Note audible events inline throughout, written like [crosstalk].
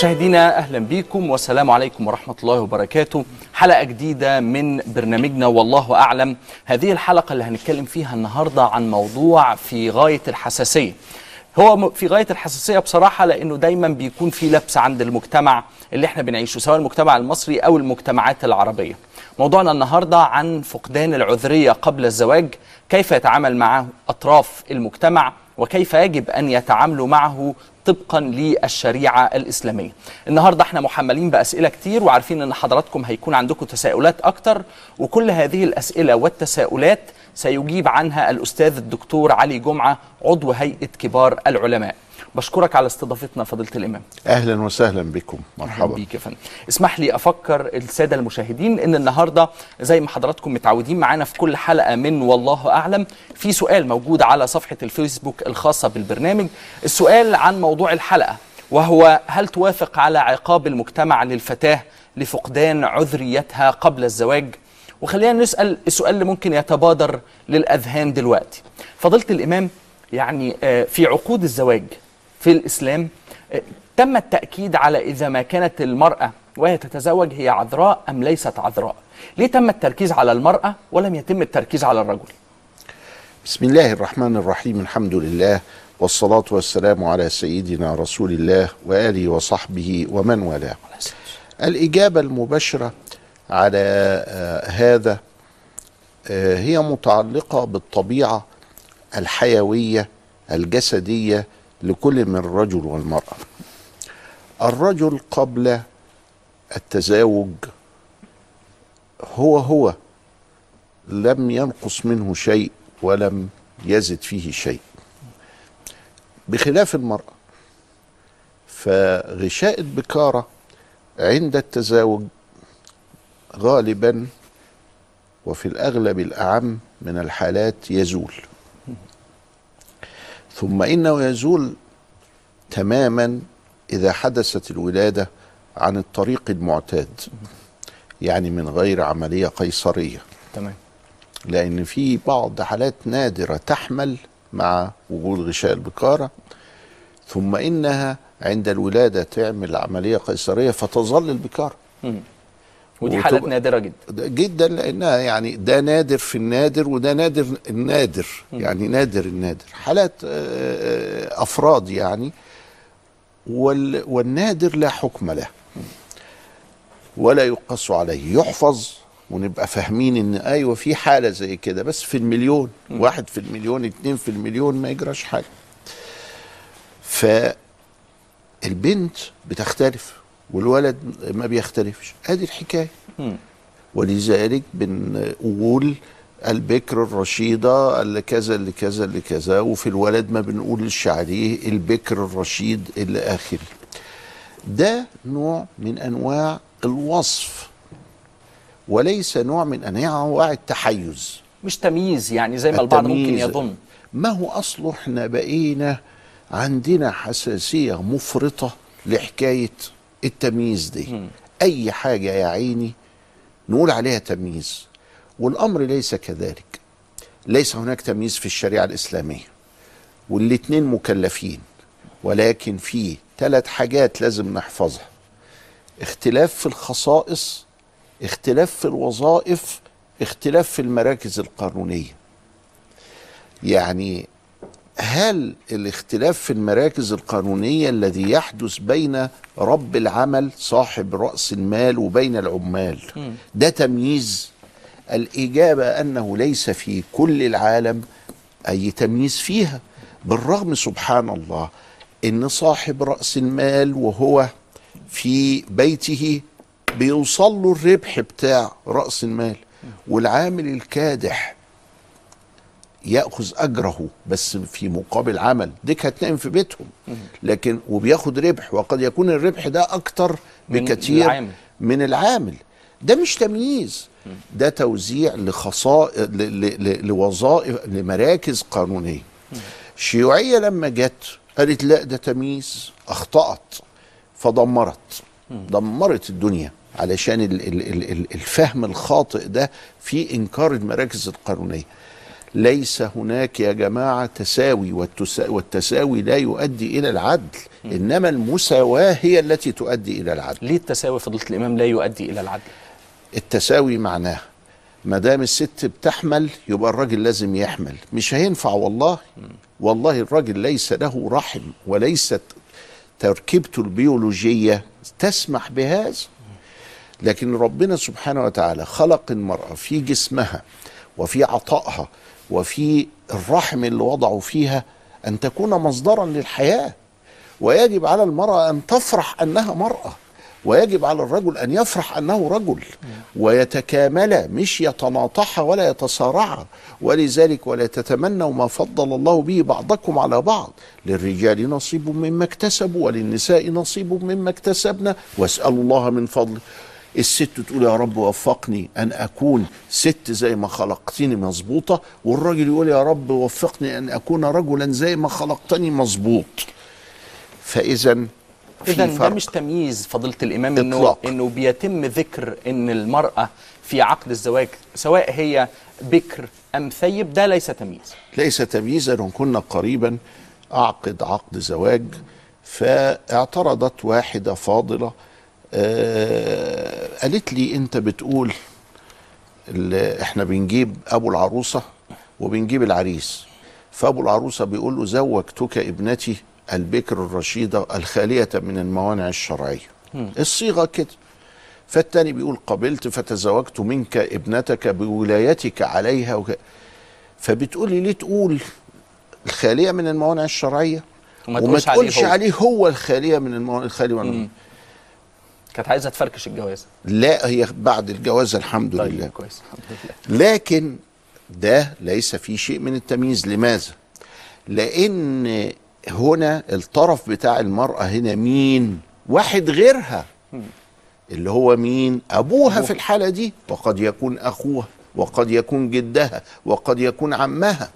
مشاهدينا أهلا بكم والسلام عليكم ورحمة الله وبركاته. حلقة جديدة من برنامجنا والله أعلم. هذه الحلقة اللي هنتكلم فيها النهارده عن موضوع في غاية الحساسية. هو في غاية الحساسية بصراحة لأنه دايما بيكون في لبس عند المجتمع اللي إحنا بنعيشه سواء المجتمع المصري أو المجتمعات العربية. موضوعنا النهارده عن فقدان العذرية قبل الزواج كيف يتعامل معه أطراف المجتمع وكيف يجب أن يتعاملوا معه طبقا للشريعة الإسلامية. النهارده إحنا محملين بأسئلة كتير وعارفين إن حضراتكم هيكون عندكم تساؤلات أكتر وكل هذه الأسئلة والتساؤلات سيجيب عنها الأستاذ الدكتور علي جمعة عضو هيئة كبار العلماء. بشكرك على استضافتنا فضيلة الإمام. أهلا وسهلا بكم. مرحبا. بيك يا فندم. اسمح لي أفكر السادة المشاهدين إن النهارده زي ما حضراتكم متعودين معانا في كل حلقة من والله أعلم في سؤال موجود على صفحة الفيسبوك الخاصة بالبرنامج. السؤال عن موضوع الحلقة وهو هل توافق على عقاب المجتمع للفتاة لفقدان عذريتها قبل الزواج؟ وخلينا نسأل السؤال اللي ممكن يتبادر للأذهان دلوقتي. فضيلة الإمام يعني آه، في عقود الزواج في الإسلام آه، تم التأكيد على إذا ما كانت المرأة وهي تتزوج هي عذراء أم ليست عذراء. ليه تم التركيز على المرأة ولم يتم التركيز على الرجل؟ بسم الله الرحمن الرحيم الحمد لله والصلاة والسلام على سيدنا رسول الله وآله وصحبه ومن والاه. الإجابة المباشرة على آه، هذا آه، هي متعلقة بالطبيعة الحيوية الجسدية لكل من الرجل والمرأة. الرجل قبل التزاوج هو هو لم ينقص منه شيء ولم يزد فيه شيء. بخلاف المرأة فغشاء البكارة عند التزاوج غالبا وفي الأغلب الأعم من الحالات يزول. ثم إنه يزول تماما إذا حدثت الولادة عن الطريق المعتاد يعني من غير عملية قيصرية. تمام. لأن في بعض حالات نادرة تحمل مع وجود غشاء البكارة ثم إنها عند الولادة تعمل عملية قيصرية فتظل البكاره ودي حالات نادرة جدا. جدا لأنها يعني ده نادر في النادر وده نادر النادر يعني نادر النادر. حالات آه، آه، أفراد يعني وال والنادر لا حكم له. ولا يقص عليه. يحفظ ونبقى فاهمين إن أيوه في حالة زي كده بس في المليون واحد في المليون اتنين في المليون ما يجراش حاجة. فالبنت بتختلف. والولد ما بيختلفش. ادي الحكاية. ولذلك بنقول البكر الرشيدة اللي كذا اللي كذا اللي كذا وفي الولد ما بنقولش عليه البكر الرشيد إلى آخره. ده نوع من أنواع الوصف وليس نوع من أنواع التحيز. مش تمييز يعني زي ما البعض ممكن. يظن. ما هو أصله إحنا بقينا عندنا حساسية مفرطة لحكاية التمييز دي. أي حاجة يا عيني نقول عليها تمييز. والأمر ليس كذلك. ليس هناك تمييز في الشريعة الإسلامية. والاتنين مكلفين. ولكن في ثلاث حاجات لازم نحفظها. اختلاف في الخصائص اختلاف في الوظائف اختلاف في المراكز القانونية. يعني هل الاختلاف في المراكز القانونية الذي يحدث بين رب العمل صاحب رأس المال وبين العمال؟ ده تمييز. الإجابة أنه ليس في كل العالم أي تمييز فيها. بالرغم سبحان الله إن صاحب رأس المال وهو في بيته بيوصل له الربح بتاع رأس المال. والعامل الكادح يأخذ أجره بس في مقابل عمل. ديك هتنام في بيتهم. لكن وبياخد ربح وقد يكون الربح ده أكتر من بكثير العامل. من العامل. ده مش تمييز. ده توزيع لخصائص لوظائف لمراكز قانونية. الشيوعيه لما جت قالت لا ده تمييز. أخطأت. فدمرت. دمرت الدنيا. علشان ال- ال- ال- ال- الفهم الخاطئ ده في إنكار المراكز القانونية. ليس هناك يا جماعة تساوي والتسا- والتساوي لا يؤدي إلى العدل إنما المساواة هي التي تؤدي إلى العدل. ليه التساوي فضيلة الإمام لا يؤدي إلى العدل؟ التساوي معناه ما دام الست بتحمل يبقى الراجل لازم يحمل. مش هينفع والله. والله الراجل ليس له رحم وليست تركيبته البيولوجية تسمح بهذا. لكن ربنا سبحانه وتعالى خلق المرأة في جسمها وفي عطائها وفي الرحم اللي وضعه فيها أن تكون مصدرا للحياة. ويجب على المرأة أن تفرح أنها مرأة. ويجب على الرجل أن يفرح أنه رجل. ويتكاملا مش يتناطحا ولا يتصارعا ولذلك ولا تتمنوا ما فضل الله به بعضكم على بعض. للرجال نصيب مما اكتسبوا وللنساء نصيب مما اكتسبنا واسألوا الله من فضله. الست تقول يا رب وفقني أن أكون ست زي ما خلقتني مظبوطة والراجل يقول يا رب وفقني أن أكون رجلا زي ما خلقتني مظبوط فاذا اذا ده. مش تمييز فضيلة الإمام إنه. إنه بيتم ذكر إن المرأة في عقد الزواج سواء هي بكر أم ثيب ده ليس تمييز ليس تمييزا وكنا قريبا أعقد عقد زواج فاعترضت واحدة فاضلة قالت لي انت بتقول ال- إحنا بنجيب ابو العروسة وبنجيب العريس. فابو العروسة بيقول له زوجتك ابنتي البكر الرشيدة الخالية من الموانع الشرعية. الصيغة كده. فالتاني بيقول قبلت فتزوجت منك ابنتك بولايتك عليها وك... فبتقول لي ليه تقول الخالية من الموانع الشرعية؟ وما تقولش عليه هو. عليه هو الخالية من الموانع الخالي من الموانع. كانت عايزة تفركش الجواز لا هي بعد الجواز الحمد لله. طيب كويس الحمد لله. لكن ده ليس فيه شيء من التمييز. لماذا؟ لأن هنا الطرف بتاع المرأة هنا مين؟ واحد غيرها. اللي هو مين؟ أبوها. في الحالة دي. وقد يكون أخوها وقد يكون جدها وقد يكون عمها.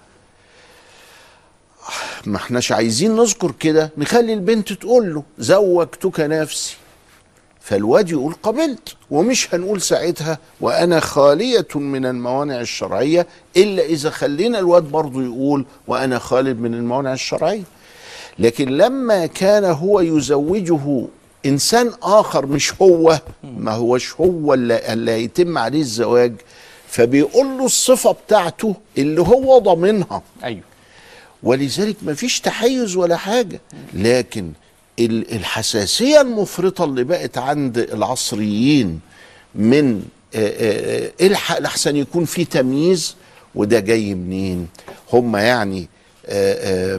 ما احناش عايزين نذكر كده. نخلي البنت تقول له زوجتك نفسي. فالواد يقول قبلت ومش هنقول ساعتها وأنا خالية من الموانع الشرعية إلا إذا خلينا الواد برضه يقول وأنا خالد من الموانع الشرعية. لكن لما كان هو يزوجه إنسان آخر مش هو ما هوش هو اللي, اللي يتم عليه الزواج فبيقول له الصفة بتاعته اللي هو ضامنها. أيوه. ولذلك ما فيش تحيز ولا حاجة. لكن ال- الحساسية المفرطة اللي بقت عند العصريين من آه، الحق لحسن يكون في تمييز وده جاي منين؟ هم يعني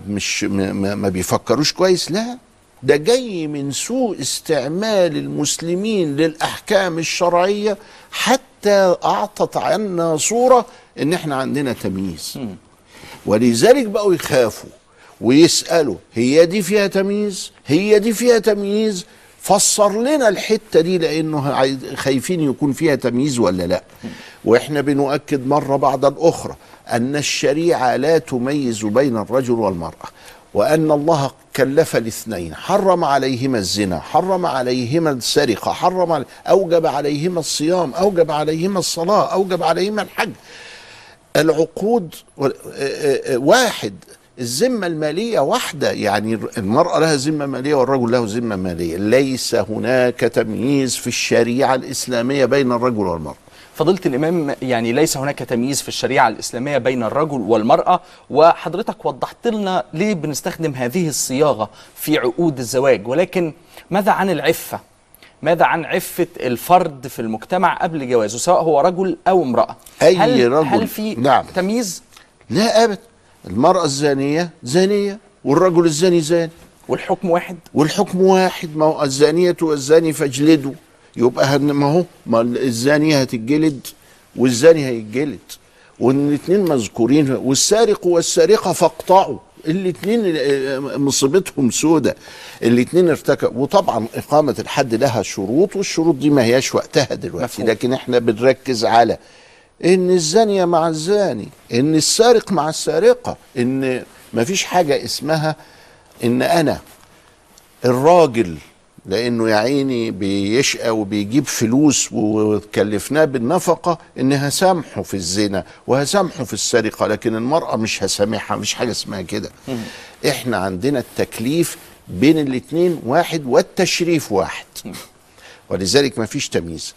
مش ما- بيفكروش كويس؟ لا ده جاي من سوء استعمال المسلمين للأحكام الشرعية حتى أعطت عنا صورة إن إحنا عندنا تمييز. ولذلك بقوا يخافوا. ويسألوا هي دي فيها تمييز؟ هي دي فيها تمييز؟ فسر لنا الحتة دي لأنه خايفين يكون فيها تمييز ولا لأ. وإحنا بنؤكد مرة بعد الأخرى أن الشريعة لا تميز بين الرجل والمرأة وأن الله كلف الاثنين حرم عليهما الزنا حرم عليهما السرقة حرم علي... أوجب عليهما الصيام أوجب عليهما الصلاة أوجب عليهما الحج. العقود واحد الذمة المالية واحدة. يعني المرأة لها ذمة مالية والرجل له ذمة مالية. ليس هناك تمييز في الشريعة الإسلامية بين الرجل والمرأة. فضيلة الإمام يعني ليس هناك تمييز في الشريعة الإسلامية بين الرجل والمرأة وحضرتك وضحت لنا ليه بنستخدم هذه الصياغة في عقود الزواج. ولكن ماذا عن العفة؟ ماذا عن عفة الفرد في المجتمع قبل جوازه سواء هو رجل أو امرأة؟ أي هل رجل. هل في نعم. تمييز؟ لا أبدا المرأة الزانية زانية والرجل الزاني زاني. والحكم واحد. والحكم واحد. ما هو الزانية والزاني فاجلدوا. يبقى ما هو؟ ما الزانية هتتجلد والزاني هيتجلد. وان الاثنين مذكورين. والسارق والسارقة فاقطعوا. الاثنين مصيبتهم سودة. الاثنين ارتكبوا وطبعا إقامة الحد لها شروط والشروط دي ما هياش وقتها دلوقتي. مفهوم. لكن إحنا بنركز على إن الزانية مع الزاني إن السارق مع السارقة إن ما فيش حاجة اسمها إن أنا الراجل لأنه يا عيني بيشقى وبيجيب فلوس وكلفناه بالنفقة ان هسامحه في الزنا وهسامحه في السرقة لكن المرأة مش هسامحها مش حاجة اسمها كده. إحنا عندنا التكليف بين الاتنين واحد والتشريف واحد. ولذلك ما فيش تمييز.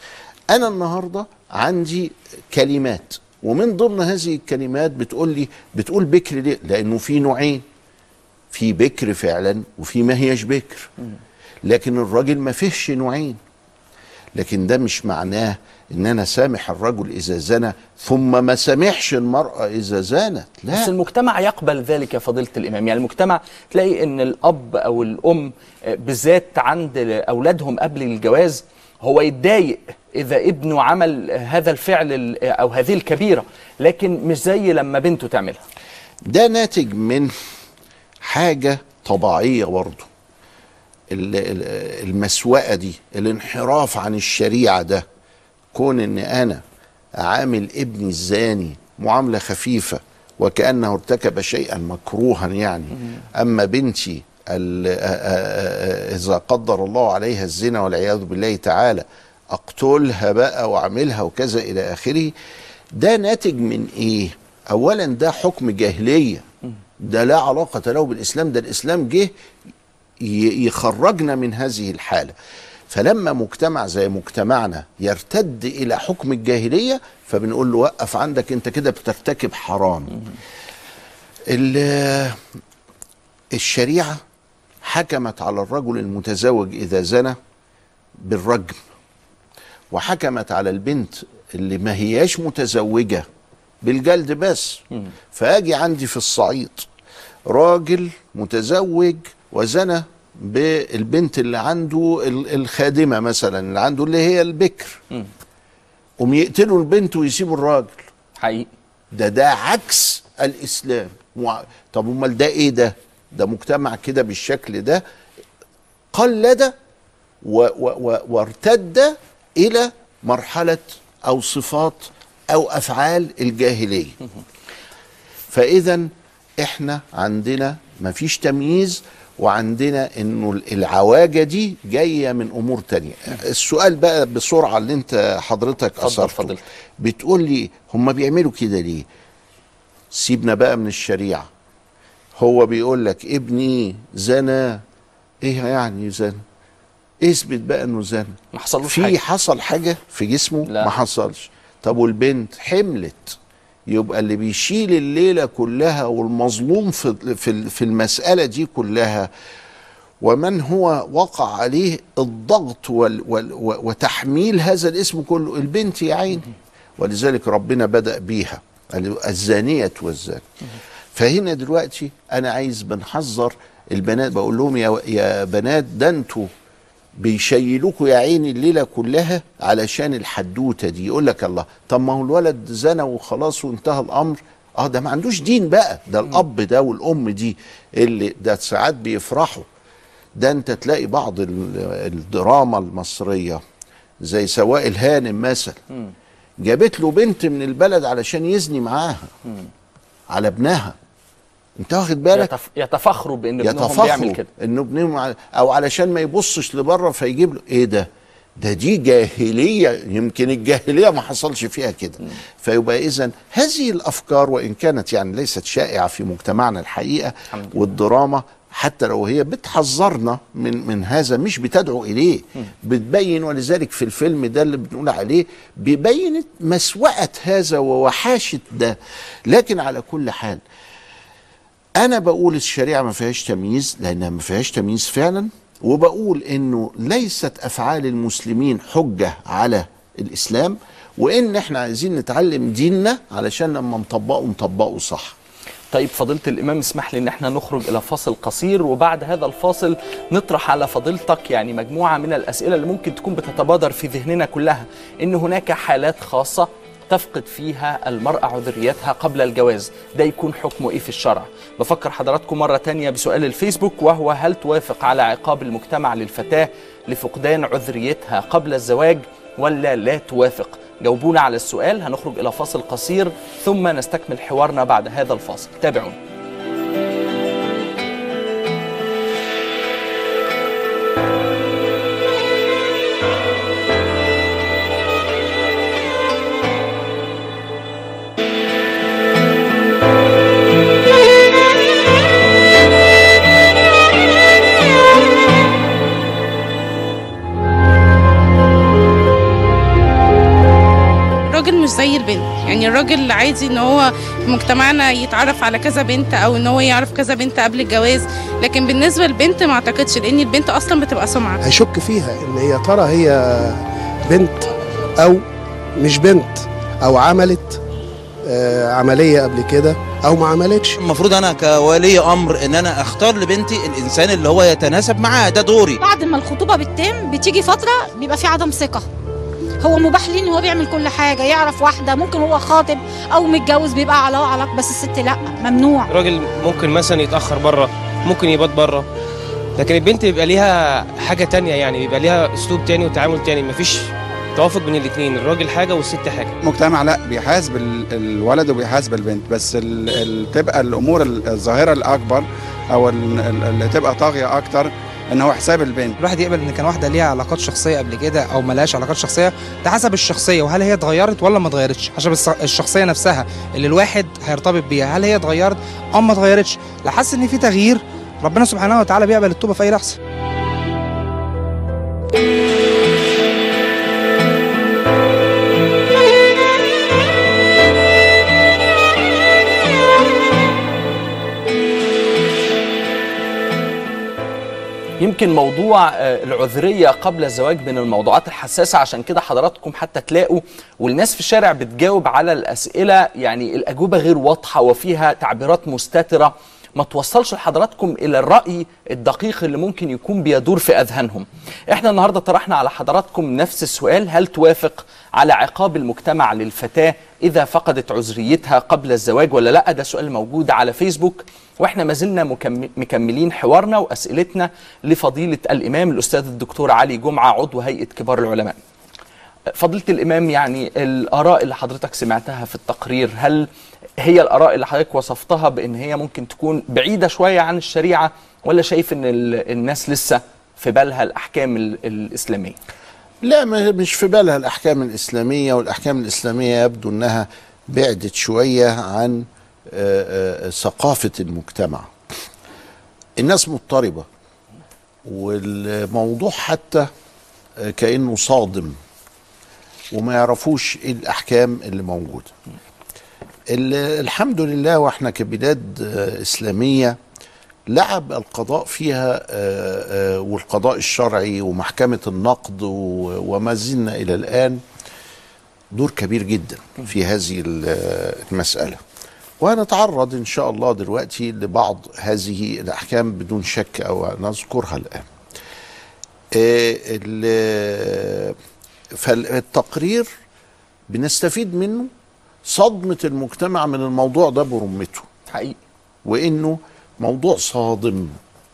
أنا النهارده عندي كلمات. ومن ضمن هذه الكلمات بتقول لي بتقول بكر ليه؟ لأنه في نوعين. في بكر فعلا وفي ما هيش بكر. لكن الراجل ما فيهش نوعين. لكن ده مش معناه إن أنا سامح الرجل إذا زنى ثم ما سامحش المرأة إذا زانت. بس لا المجتمع يقبل ذلك يا فضيلة الإمام. يعني المجتمع تلاقي أن الأب أو الأم آه، بالذات عند أولادهم قبل الجواز هو يتضايق إذا ابنه عمل هذا الفعل ال- أو هذه الكبيرة لكن مش زي لما بنته تعملها. ده ناتج من حاجة طبيعية برضه. ال- ال- المسوقه دي الانحراف عن الشريعة ده. كون إن أنا اعامل ابني الزاني معاملة خفيفة وكأنه ارتكب شيئا مكروها يعني أما بنتي إذا قدر الله عليها الزنا والعياذ بالله تعالى اقتلها بقى واعملها وكذا إلى آخره. ده ناتج من إيه؟ اولا ده حكم جاهلية. ده لا علاقة له بالإسلام. ده الإسلام جه يخرجنا من هذه الحالة. فلما مجتمع زي مجتمعنا يرتد إلى حكم الجاهلية فبنقول له وقف عندك أنت كده بترتكب حرام. ال- الشريعة حكمت على الرجل المتزوج إذا زنى بالرجم وحكمت على البنت اللي ما هياش متزوجة بالجلد بس. فأجي عندي في الصعيد راجل متزوج وزنى بالبنت اللي عنده ال- الخادمة مثلا اللي عنده اللي هي البكر. قوم يقتلوا البنت ويسيبوا الراجل. حقيقي. ده ده عكس الإسلام. مع- طب أمال ده إيه ده؟ ده مجتمع كده بالشكل ده قلد و و و وارتد إلى مرحلة أو صفات أو أفعال الجاهلية. فإذا إحنا عندنا مفيش تمييز وعندنا إنه العواجة دي جاية من أمور تانية. السؤال بقى بسرعة اللي أنت حضرتك أثرته. بتقول لي هم بيعملوا كده ليه؟ سيبنا بقى من الشريعة. هو بيقول لك ابني زنى. إيه يعني زنى؟ اثبت بقى إنه زنى؟ ما حصلوش في حاجة. حصل حاجة في جسمه؟ لا. ما حصلش. طب والبنت حملت. يبقى اللي بيشيل الليلة كلها والمظلوم في في في المسألة دي كلها ومن هو وقع عليه الضغط وال وال وتحميل هذا الاسم كله؟ البنت يا عيني. ولذلك ربنا بدأ بيها قال الزانية والزاني. فهنا دلوقتي أنا عايز بنحذر البنات بقول لهم يا, يا بنات ده أنتوا بيشيلوكوا يا عيني الليلة كلها علشان الحدوتة دي. يقول لك الله طب ما هو الولد زنى وخلاص وانتهى الأمر. آه ده ما عندوش دين بقى ده الأب ده والأم دي اللي ده ساعات بيفرحوا. ده انت تلاقي بعض ال- الدراما المصرية زي سواء الهانم مثلا جابت له بنت من البلد علشان يزني معاها على ابنها. انت واخد بالك؟ يتف... يتفخروا بإن ابنهم يتفخروا بيعمل كده. انه ابنهم أو علشان ما يبصش لبره فيجيب له. إيه ده؟ ده دي جاهلية. يمكن الجاهلية ما حصلش فيها كده. فيبقى اذا هذه الأفكار وإن كانت يعني ليست شائعة في مجتمعنا الحقيقة. والدراما حتى لو هي بتحذرنا من من هذا مش بتدعو إليه. بتبين ولذلك في الفيلم ده اللي بنقول عليه بيبين مسوءه هذا ووحاشة ده. لكن على كل حال أنا بقول الشريعة ما فيهاش تمييز لأنها ما فيهاش تمييز فعلا. وبقول إنه ليست أفعال المسلمين حجة على الإسلام وإن إحنا عايزين نتعلم ديننا علشان لما نطبقه نطبقه صح. طيب فضيلة الإمام اسمح لي إن إحنا نخرج إلى فاصل قصير وبعد هذا الفاصل نطرح على فضيلتك يعني مجموعة من الأسئلة اللي ممكن تكون بتتبادر في ذهننا كلها. إن هناك حالات خاصة تفقد فيها المرأة عذريتها قبل الجواز. ده يكون حكمه إيه في الشرع؟ بفكر حضراتكم مرة تانية بسؤال الفيسبوك وهو هل توافق على عقاب المجتمع للفتاة لفقدان عذريتها قبل الزواج ولا لا توافق؟ جاوبونا على السؤال هنخرج إلى فاصل قصير ثم نستكمل حوارنا بعد هذا الفاصل. تابعونا. زي البنت. يعني الراجل عادي إن هو في مجتمعنا يتعرف على كذا بنت أو إن هو يعرف كذا بنت قبل الجواز لكن بالنسبة للبنت ما أعتقدش لأن البنت أصلا بتبقى سمعة. هيشك فيها إن هي ترى هي بنت أو مش بنت أو عملت آه، عملية قبل كده أو ما عملتش. المفروض أنا كولي أمر إن أنا أختار لبنتي الإنسان اللي هو يتناسب معاها ده دوري. بعد ما الخطوبة بتتم بتيجي فترة بيبقى في عدم ثقة. هو مباح ليه إن هو بيعمل كل حاجة يعرف واحدة ممكن هو خاطب أو متجوز بيبقى علاقه علاقه بس الست لأ ممنوع. الراجل ممكن مثلا يتأخر بره ممكن يبات بره لكن البنت بيبقى ليها حاجة تانية يعني بيبقى ليها أسلوب تاني وتعامل تاني مفيش توافق بين الاثنين الراجل حاجة والست حاجة. المجتمع لأ بيحاسب ال- الولد وبيحاسب البنت بس ال- ال- تبقى الأمور ال- الظاهرة الأكبر أو ال- ال- اللي تبقى طاغية أكتر إن هو حساب البنت الواحد يقبل إن كان واحدة ليها علاقات شخصية قبل كده أو ملهاش علاقات شخصية ده حسب الشخصية. وهل هي اتغيرت ولا ما اتغيرتش؟ حسب الشخصية نفسها اللي الواحد هيرتبط بيها هل هي اتغيرت أو ما اتغيرتش؟ لو حس إن في تغيير. ربنا سبحانه وتعالى بيقبل التوبة في أي لحظة. يمكن موضوع آه، العذرية قبل الزواج من الموضوعات الحساسة عشان كده حضراتكم حتى تلاقوا والناس في الشارع بتجاوب على الأسئلة يعني الأجوبة غير واضحة وفيها تعبيرات مستترة. ما توصلش لحضراتكم إلى الرأي الدقيق اللي ممكن يكون بيدور في أذهانهم. إحنا النهاردة طرحنا على حضراتكم نفس السؤال هل توافق على عقاب المجتمع للفتاة إذا فقدت عذريتها قبل الزواج ولا لأ؟ ده سؤال موجود على فيسبوك. وإحنا ما زلنا مكم- مكملين حوارنا وأسئلتنا لفضيلة الإمام الأستاذ الدكتور علي جمعة عضو هيئة كبار العلماء. فضيلة الإمام يعني الآراء اللي حضرتك سمعتها في التقرير هل هي الآراء اللي حضرتك وصفتها بإن هي ممكن تكون بعيدة شوية عن الشريعة ولا شايف إن ال- الناس لسه في بالها الأحكام ال- الإسلامية؟ لا مش في بالها الأحكام الإسلامية والأحكام الإسلامية يبدو أنها بعدت شوية عن آه، آه، ثقافة المجتمع الناس مضطربة والموضوع حتى آه، كأنه صادم وما يعرفوش إيه الأحكام اللي موجودة. ال- الحمد لله وإحنا كبلاد آه، إسلامية لعب القضاء فيها آه، آه، والقضاء الشرعي ومحكمة النقد وما زلنا إلى الآن دور كبير جدا في هذه ال- المسألة. وهنتعرض إن شاء الله دلوقتي لبعض هذه الأحكام بدون شك أو نذكرها الآن. آه، ال- فالتقرير بنستفيد منه صدمة المجتمع من الموضوع ده برمته. حقيقي. وإنه موضوع صادم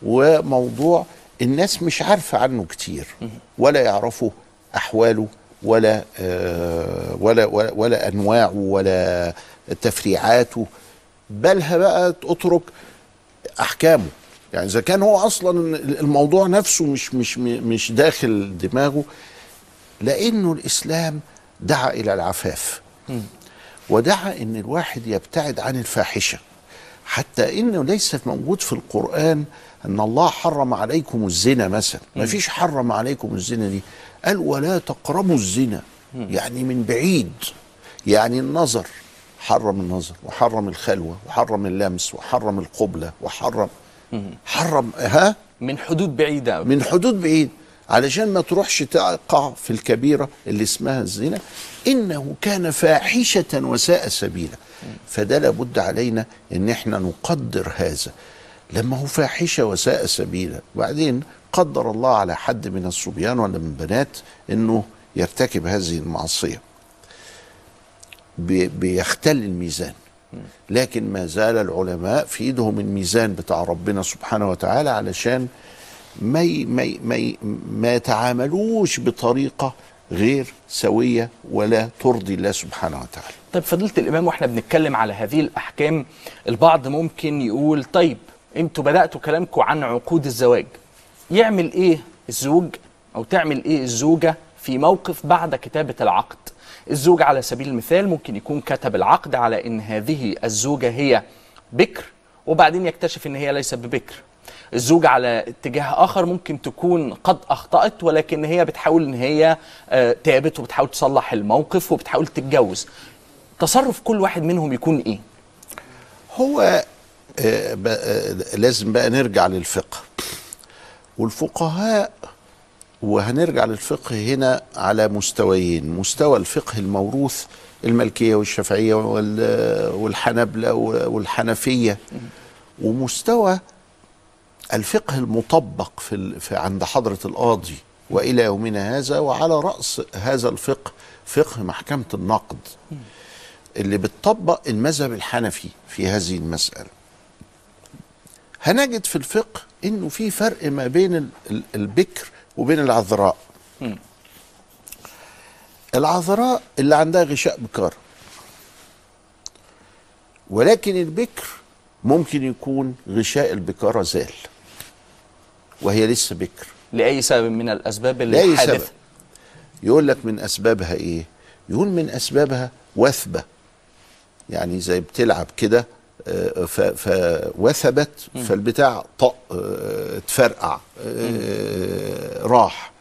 وموضوع الناس مش عارفة عنه كتير ولا يعرفوا أحواله ولا آه ولا ولا, ولا أنواعه ولا تفريعاته. بلها بقى اترك أحكامه. يعني إذا كان هو أصلا الموضوع نفسه مش مش مش داخل دماغه لأنه الإسلام دعا إلى العفاف. ودعا إن الواحد يبتعد عن الفاحشة. حتى إنه ليس موجود في القرآن أن الله حرم عليكم الزنا مثلا. ما فيش حرم عليكم الزنا دي. قال ولا تقربوا الزنا. يعني من بعيد. يعني النظر. حرم النظر وحرم الخلوة وحرم اللمس وحرم القبلة وحرم حرم ها؟ من حدود بعيدة. من حدود بعيد. علشان ما تروحش تقع في الكبيرة اللي اسمها الزنا إنه كان فاحشة وساء سبيلا. فده لابد علينا إن إحنا نقدر هذا. لما هو فاحشة وساء سبيلا وبعدين قدر الله على حد من الصبيان ولا من بنات إنه يرتكب هذه المعصية. بي- بيختل الميزان. لكن ما زال العلماء في إيدهم الميزان بتاع ربنا سبحانه وتعالى علشان ما ما ما ما يتعاملوش بطريقة غير سوية ولا ترضي الله سبحانه وتعالى. طيب فضيلة الإمام وإحنا بنتكلم على هذه الأحكام البعض ممكن يقول طيب أنتوا بدأتوا كلامكم عن عقود الزواج. يعمل إيه الزوج؟ أو تعمل إيه الزوجة في موقف بعد كتابة العقد؟ الزوج على سبيل المثال ممكن يكون كتب العقد على إن هذه الزوجة هي بكر وبعدين يكتشف إن هي ليست ببكر. الزوجة على اتجاه آخر ممكن تكون قد أخطأت ولكن هي بتحاول إن هي آه، تابت وبتحاول تصلح الموقف وبتحاول تتجوز. تصرف كل واحد منهم يكون إيه؟ هو آه، آه، لازم بقى نرجع للفقه. والفقهاء وهنرجع للفقه هنا على مستويين. مستوى الفقه الموروث الملكية والشافعية وال- والحنبلة والحنفية. ومستوى الفقه المطبق في, عند حضرة القاضي وإلى يومنا هذا وعلى رأس هذا الفقه فقه محكمة النقد اللي بتطبق المذهب الحنفي في هذه المسألة هنجد في الفقه إنه في فرق ما بين ال- ال- البكر وبين العذراء. العذراء اللي عندها غشاء بكار ولكن البكر ممكن يكون غشاء البكارة زال وهي لسه بكر. لأي سبب؟ من الأسباب لأي سبب؟ الحادثة يقول لك من أسبابها إيه؟ يقول من أسبابها وثبة. يعني زي بتلعب كده آه، فوثبت فالبتاع طق آه، اتفرقع آه، راح.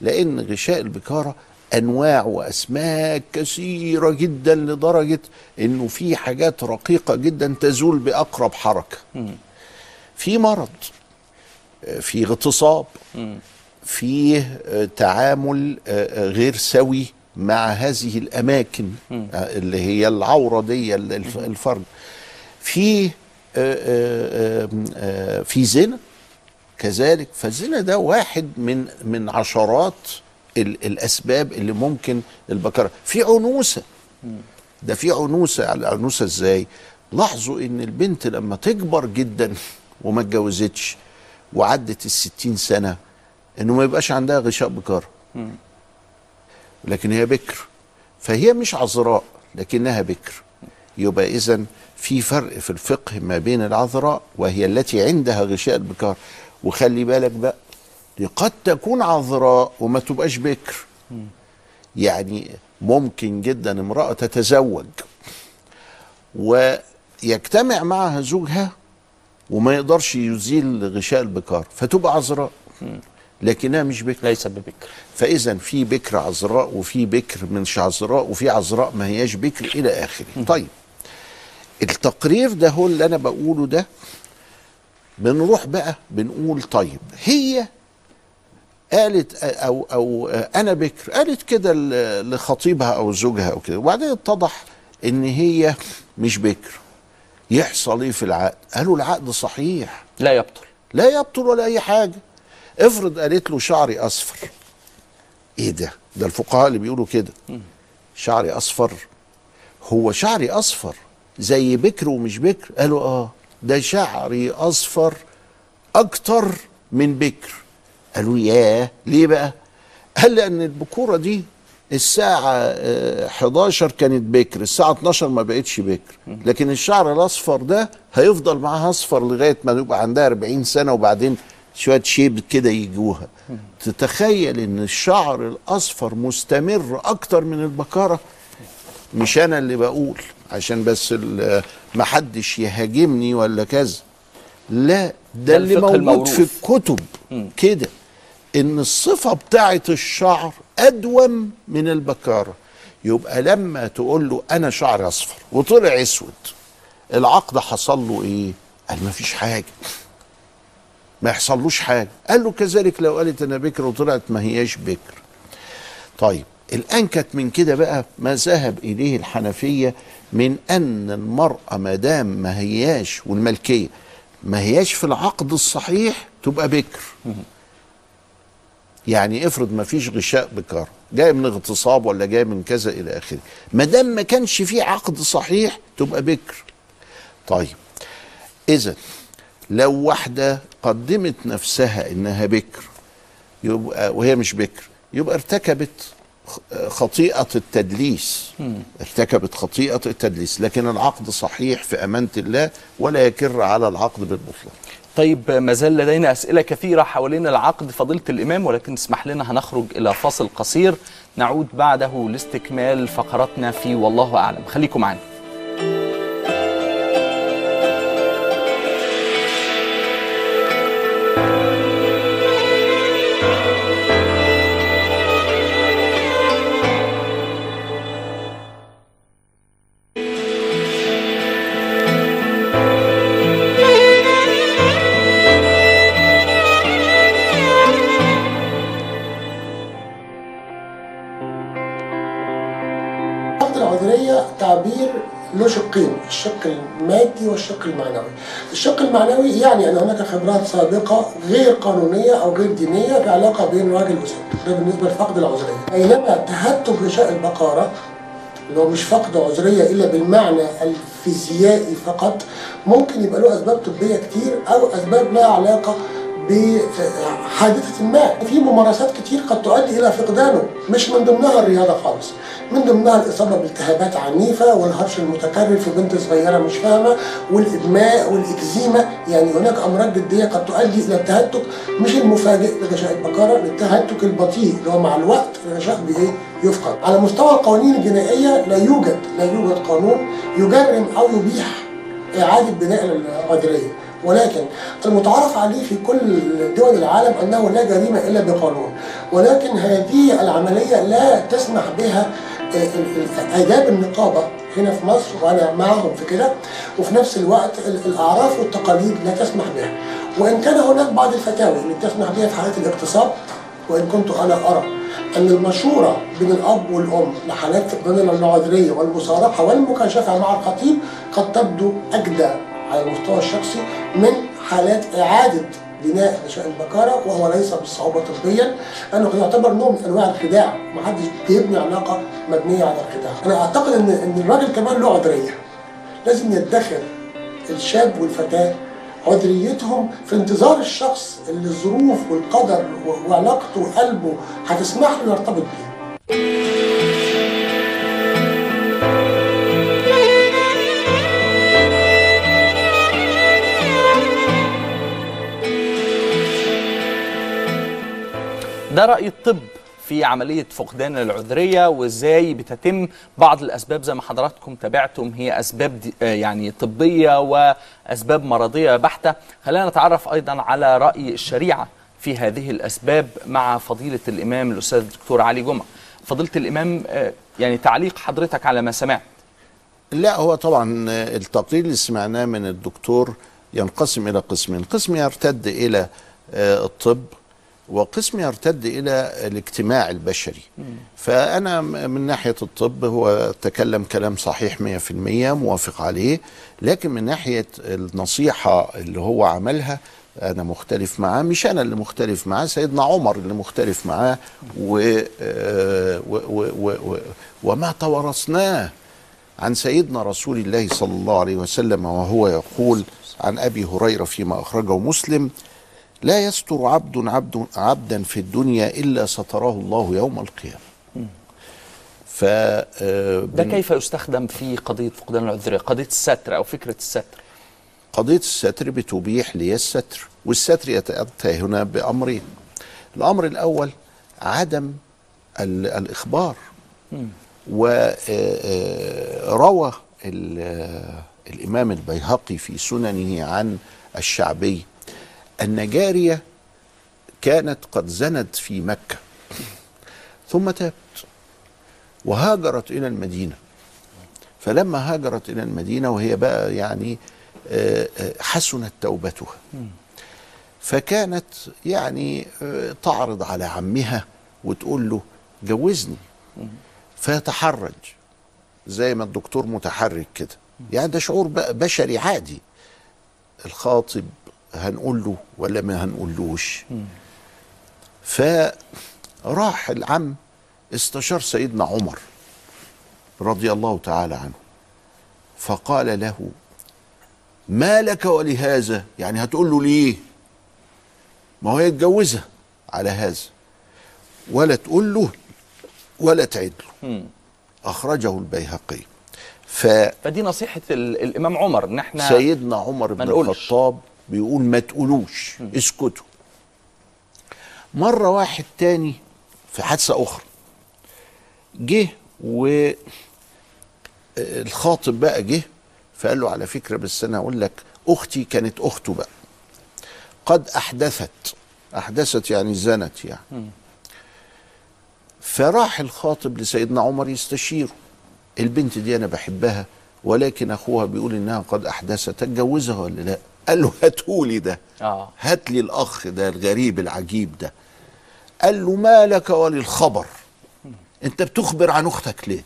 لأن غشاء البكارة أنواع وأسماك كثيرة جدا لدرجة إنه في حاجات رقيقة جدا تزول بأقرب حركة. في مرض. في اغتصاب فيه آه، تعامل آه، آه، غير سوي مع هذه الأماكن اللي هي العورة دي ال- الف- الفرج في في زنا. كذلك فالزنا ده واحد من من عشرات ال- الأسباب اللي ممكن البكره في عنوسة. ده في عنوسة. على عنوسة إزاي؟ لاحظوا إن البنت لما تكبر جدا [laughs] وما اتجوزتش وعدت الستين سنة إنه ما يبقاش عندها غشاء بكاره لكن هي بكر. فهي مش عذراء لكنها بكر. يبقى إذا في فرق في الفقه ما بين العذراء وهي التي عندها غشاء البكار وخلي بالك بقى دي قد تكون عذراء وما تبقاش بكر. يعني ممكن جدا امرأة تتزوج ويجتمع معها زوجها وما يقدرش يزيل غشاء البكار فتبقى عذراء. لكنها مش بكر. ليس ببكر. فإذا في بكر عذراء وفي بكر مش عذراء وفي عذراء ما هياش بكر إلى آخره. طيب التقرير ده هو اللي أنا بقوله ده. بنروح بقى بنقول طيب هي قالت أو أو أنا بكر قالت كده لخطيبها أو زوجها أو كده. وبعدين اتضح إن هي مش بكر. يحصل إيه في العقد؟ قالوا العقد صحيح. لا يبطل. لا يبطل ولا أي حاجة. افرض قالت له شعري أصفر. إيه ده؟ ده الفقهاء اللي بيقولوا كده. شعري أصفر. هو شعري أصفر زي بكر ومش بكر؟ قالوا آه. ده شعري أصفر أكتر من بكر. قالوا ياه ليه بقى؟ قال لأن البكورة دي الساعة آه، 11 كانت بكر الساعة 12 ما بقتش بكر. لكن الشعر الأصفر ده هيفضل معاها أصفر لغاية ما يبقى عندها 40 سنة وبعدين شوية شيب كده يجوها تتخيل إن الشعر الأصفر مستمر أكتر من البكارة مش أنا اللي بقول عشان بس ال- ما حدش يهاجمني ولا كذا. لا ده, اللي موجود في الموروث. الكتب كده إن الصفة بتاعه الشعر أدوم من البكارة. يبقى لما تقول له أنا شعري أصفر وطلع أسود العقد حصل له إيه؟ قال ما فيش حاجة. ما يحصلوش حاجة. قال له كذلك لو قالت أنا بكر وطلعت ما هياش بكر. طيب الانكت من كده بقى ما ذهب إليه الحنفية من أن المرأة ما دام ما هياش والملكية ما هياش في العقد الصحيح تبقى بكر. يعني افرض ما فيش غشاء بكار جاي من اغتصاب ولا جاي من كذا إلى آخره. ما دام ما كانش في عقد صحيح تبقى بكر. طيب إذا لو واحدة قدمت نفسها إنها بكر يبقى وهي مش بكر يبقى ارتكبت خ- خطيئة التدليس. ارتكبت خطيئة التدليس لكن العقد صحيح في أمانة الله ولا يكر على العقد بالبطلان. طيب ما زال لدينا أسئلة كثيرة حوالين العقد فضيلة الإمام ولكن اسمح لنا هنخرج إلى فاصل قصير. نعود بعده لاستكمال فقراتنا في والله أعلم. خليكم معنا. الشق المادي والشق المعنوي الشق المعنوي يعني أن هناك خبرات سابقة غير قانونية أو غير دينية في علاقة بين راجل وست. ده بالنسبة لفقد العذرية. بينما تهتك غشاء البقارة اللي هو مش فقد عذرية إلا بالمعنى الفيزيائي فقط ممكن يبقى له أسباب طبية كتير أو أسباب لها علاقة بحادثة ما. في ممارسات كتير قد تؤدي إلى فقدانه. مش من ضمنها الرياضة خالص. من ضمنها الإصابة بالتهابات عنيفة والهرش المتكرر في بنت صغيرة مش فاهمة والإدماء والإكزيما. يعني هناك أمراض جدية قد تؤدي إلى التهتك. مش المفاجئ لغشاء البقرة للتهتك البطيء اللي هو مع الوقت الغشاء بإيه يفقد. على مستوى القوانين الجنائية لا يوجد لا يوجد قانون يجرم أو يبيح إعادة بناء العذرية. ولكن المتعارف عليه في كل دول العالم أنه لا جريمة إلا بقانون. ولكن هذه العملية لا تسمح بها آه، آداب النقابة هنا في مصر وأنا معهم في كده. وفي نفس الوقت ال- الأعراف والتقاليد لا تسمح بها. وإن كان هناك بعض الفتاوي اللي تسمح بها في حالات الاغتصاب وإن كنت أنا أرى أن المشورة بين الأب والأم لحالات فقدان العذرية والمصارحة والمكاشفة مع الخطيب قد تبدو أجدى. على المستوى الشخصي من حالات إعادة بناء غشاء البكارة وهو ليس بالصعوبة طبيا. قد يعتبر نوع من أنواع الخداع محدش بيبني علاقة مبنية على الخداع. أنا أعتقد أن أن الراجل كمان له عذرية. لازم يدخر الشاب والفتاة عذريتهم في انتظار الشخص اللي الظروف والقدر وعلاقته وقلبه هتسمح له يرتبط بيه. ده رأي الطب في عملية فقدان العذرية وإزاي بتتم بعض الأسباب زي ما حضراتكم تابعتم هي أسباب آه يعني طبية وأسباب مرضية بحتة. خلينا نتعرف أيضا على رأي الشريعة في هذه الأسباب مع فضيلة الإمام الأستاذ الدكتور علي جمعة. فضيلة الإمام آه يعني تعليق حضرتك على ما سمعت. لا هو طبعا التقرير اللي سمعناه من الدكتور ينقسم إلى قسمين. قسم يرتد آه، الطب وقسم يرتد إلى الاجتماع البشري. فأنا م- من ناحية الطب هو تكلم كلام صحيح 100% موافق عليه. لكن من ناحية النصيحة اللي هو عملها أنا مختلف معاه مش أنا اللي مختلف معاه سيدنا عمر اللي مختلف معاه و و و و و وما توارثناه عن سيدنا رسول الله صلى الله عليه وسلم وهو يقول عن أبي هريرة فيما أخرجه مسلم لا يستر عبد عبد عبدا في الدنيا إلا ستره الله يوم القيامة. ف آه، ده كيف يستخدم في قضية فقدان العذرية قضية الستر أو فكرة الستر قضية الستر بتبيح لي الستر والستر يتأتى هنا بأمرين. الأمر الأول عدم ال- الإخبار وروى الإمام البيهقي في سننه عن الشعبي أن جارية كانت قد زنت في مكة. ثم تابت وهاجرت إلى المدينة. فلما هاجرت إلى المدينة وهي بقى يعني آه، آه، حسنت توبتها. فكانت يعني آه، تعرض على عمها وتقول له جوزني. فيتحرج زي ما الدكتور متحرك كده. يعني ده شعور بشري عادي. الخاطب هنقول له ولا ما هنقولوش. فراح العم استشار سيدنا عمر رضي الله تعالى عنه فقال له ما لك ولهذا؟ يعني هتقول له ليه؟ ما هو يتجوزها على هذا. ولا تقول له ولا تعد له. أخرجه البيهقي. ف فدي نصيحة ال- الإمام عمر. ان إحنا سيدنا عمر بن. الخطاب بيقول ما تقولوش اسكتوا. مرة واحد تاني في حادثة أخرى جه و الخاطب بقى جه فقال له على فكرة بس أنا أقول لك أختي كانت أخته بقى. قد أحدثت أحدثت يعني زنت يعني. فراح الخاطب لسيدنا عمر يستشيره. البنت دي أنا بحبها ولكن أخوها بيقول إنها قد أحدثت اتجوزها ولا لأ؟ قال له هاتهولي ده. آه. هات لي الأخ ده الغريب العجيب ده. قال له ما لك وللخبر. أنت بتخبر عن أختك ليه?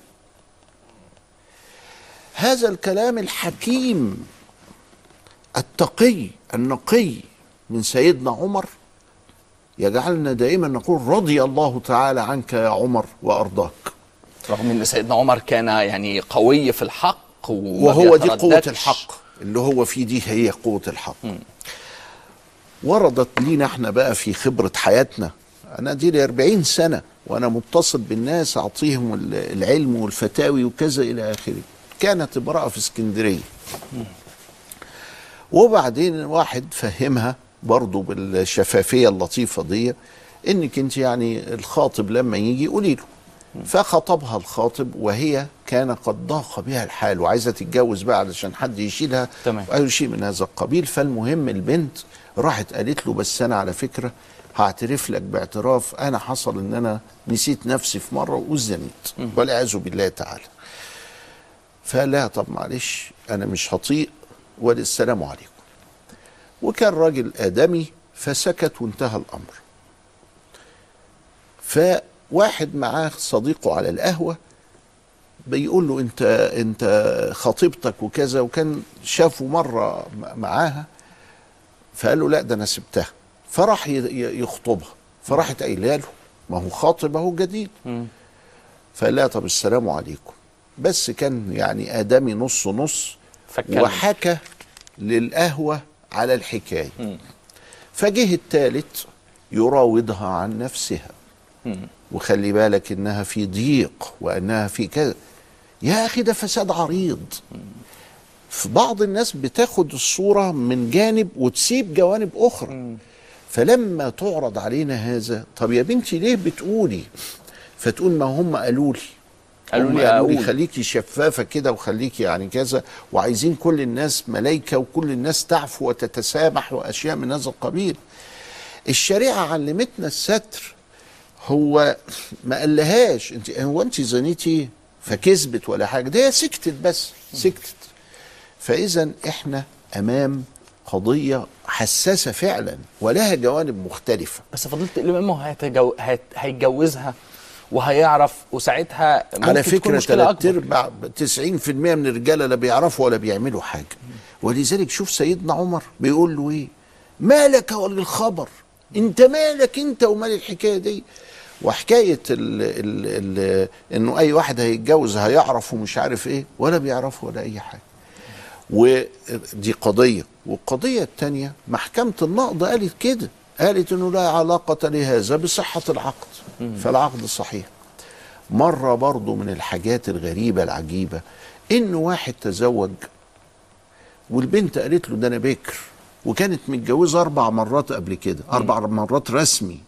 هذا الكلام الحكيم التقي النقي من سيدنا عمر. يجعلنا دائما نقول رضي الله تعالى عنك يا عمر وأرضاك. رغم إن سيدنا عمر كان يعني قوي في الحق وهو دي قوة بيترددش. الحق. اللي هو فيه دي هي قوة الحق. وردت لينا إحنا بقى في خبرة حياتنا. أنا دي لي 40 سنة وأنا متصل بالناس أعطيهم ال- العلم والفتاوي وكذا إلى آخره. كانت امرأة في اسكندرية. وبعدين واحد فهمها برضو بالشفافية اللطيفة دي إنك أنت يعني الخاطب لما يجي قولي له. فخطبها الخاطب وهي كان قد ضاق بها الحال وعايزة تتجوز بقى علشان حد يشيلها تمام. اي شيء من هذا القبيل. فالمهم البنت راحت قالت له بس أنا على فكرة هعترف لك باعتراف أنا حصل إن أنا نسيت نفسي في مرة وزنيت والعياذ بالله تعالى. لها طب معلش أنا مش هطيق والسلام عليكم. وكان راجل آدمي فسكت وانتهى الأمر. فواحد معاه صديقه على القهوة بيقول له انت انت خطيبتك وكذا وكان شافه مرة معاها فقال له لا ده أنا سبتها. فراح يخطبها. فراحت قايلة له ما هو خاطب أهو جديد. فقال لها طب السلام عليكم. بس كان يعني آدمي نص نص فاتكلم. وحكى للقهوة على الحكاية. فجه الثالث يراودها عن نفسها. وخلي بالك إنها في ضيق وأنها في كذا. يا أخي ده فساد عريض. في بعض الناس بتاخد الصورة من جانب وتسيب جوانب أخرى. فلما تعرض علينا هذا طب يا بنتي ليه بتقولي؟ فتقول ما هم قالوا لي. قالوا لي قالوا لي. خليكي شفافة كده وخليكي يعني كذا وعايزين كل الناس ملايكة وكل الناس تعفو وتتسامح وأشياء من هذا القبيل. الشريعة علمتنا الستر. هو ما قالهاش. انت هو انت زنيتي فكذبت ولا حاجة. ده هي سكتت بس سكتت. فإذا إحنا أمام قضية حساسة فعلا ولها جوانب مختلفة. بس فضيله الامام هو هيتجو... هيت... هيتجوزها وهيعرف وساعتها ممكن على مشكلة ثلاث أرباع 90% من الرجالة لا بيعرفوا ولا بيعملوا حاجة. ولذلك شوف سيدنا عمر بيقول له إيه؟ مالك وللخبر أنت مالك أنت ومال الحكاية دي. وحكاية ال ال ال إنه أي واحد هيتجوز هيعرف ومش عارف إيه ولا بيعرف ولا أي حاجة. ودي قضية. والقضية الثانية محكمة النقض قالت كده. قالت إنه لا علاقة لهذا بصحة العقد. فالعقد صحيح. مرة برضو من الحاجات الغريبة العجيبة إن واحد تزوج والبنت قالت له ده أنا بكر وكانت متجوزة أربع مرات قبل كده أربع مرات رسمي.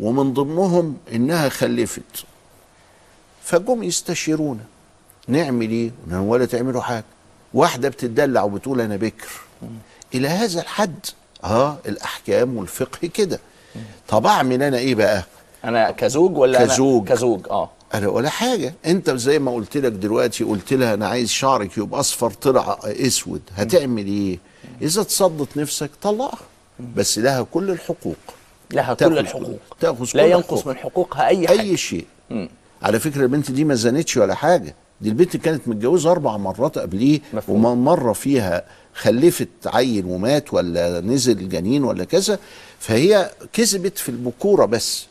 ومن ضمنهم إنها خلفت. فجم يستشيرونا نعمل لهم ولا تعملوا حاجة. واحدة بتدلع وبتقول أنا بكر. إلى هذا الحد. آه الأحكام والفقه كده. طب أعمل أنا إيه بقى؟ أنا كزوج ولا كزوج. أنا كزوج. آه. أنا ولا حاجة. أنت زي ما قلت لك دلوقتي قلت لها أنا عايز شعرك يبقى أصفر طلع أسود. هتعمل إيه؟ إذا تصدت نفسك طلقها بس لها كل الحقوق. لها كل الحقوق. تأخذ لا ينقص. من حقوقها أي حاجة. أي شيء. مم. على فكرة البنت دي ما زنتش ولا حاجة. دي البنت كانت متجوزة أربع مرات قبليه. ومره فيها خلفت عيل ومات ولا نزل جنين ولا كذا. فهي كذبت في البكورة بس.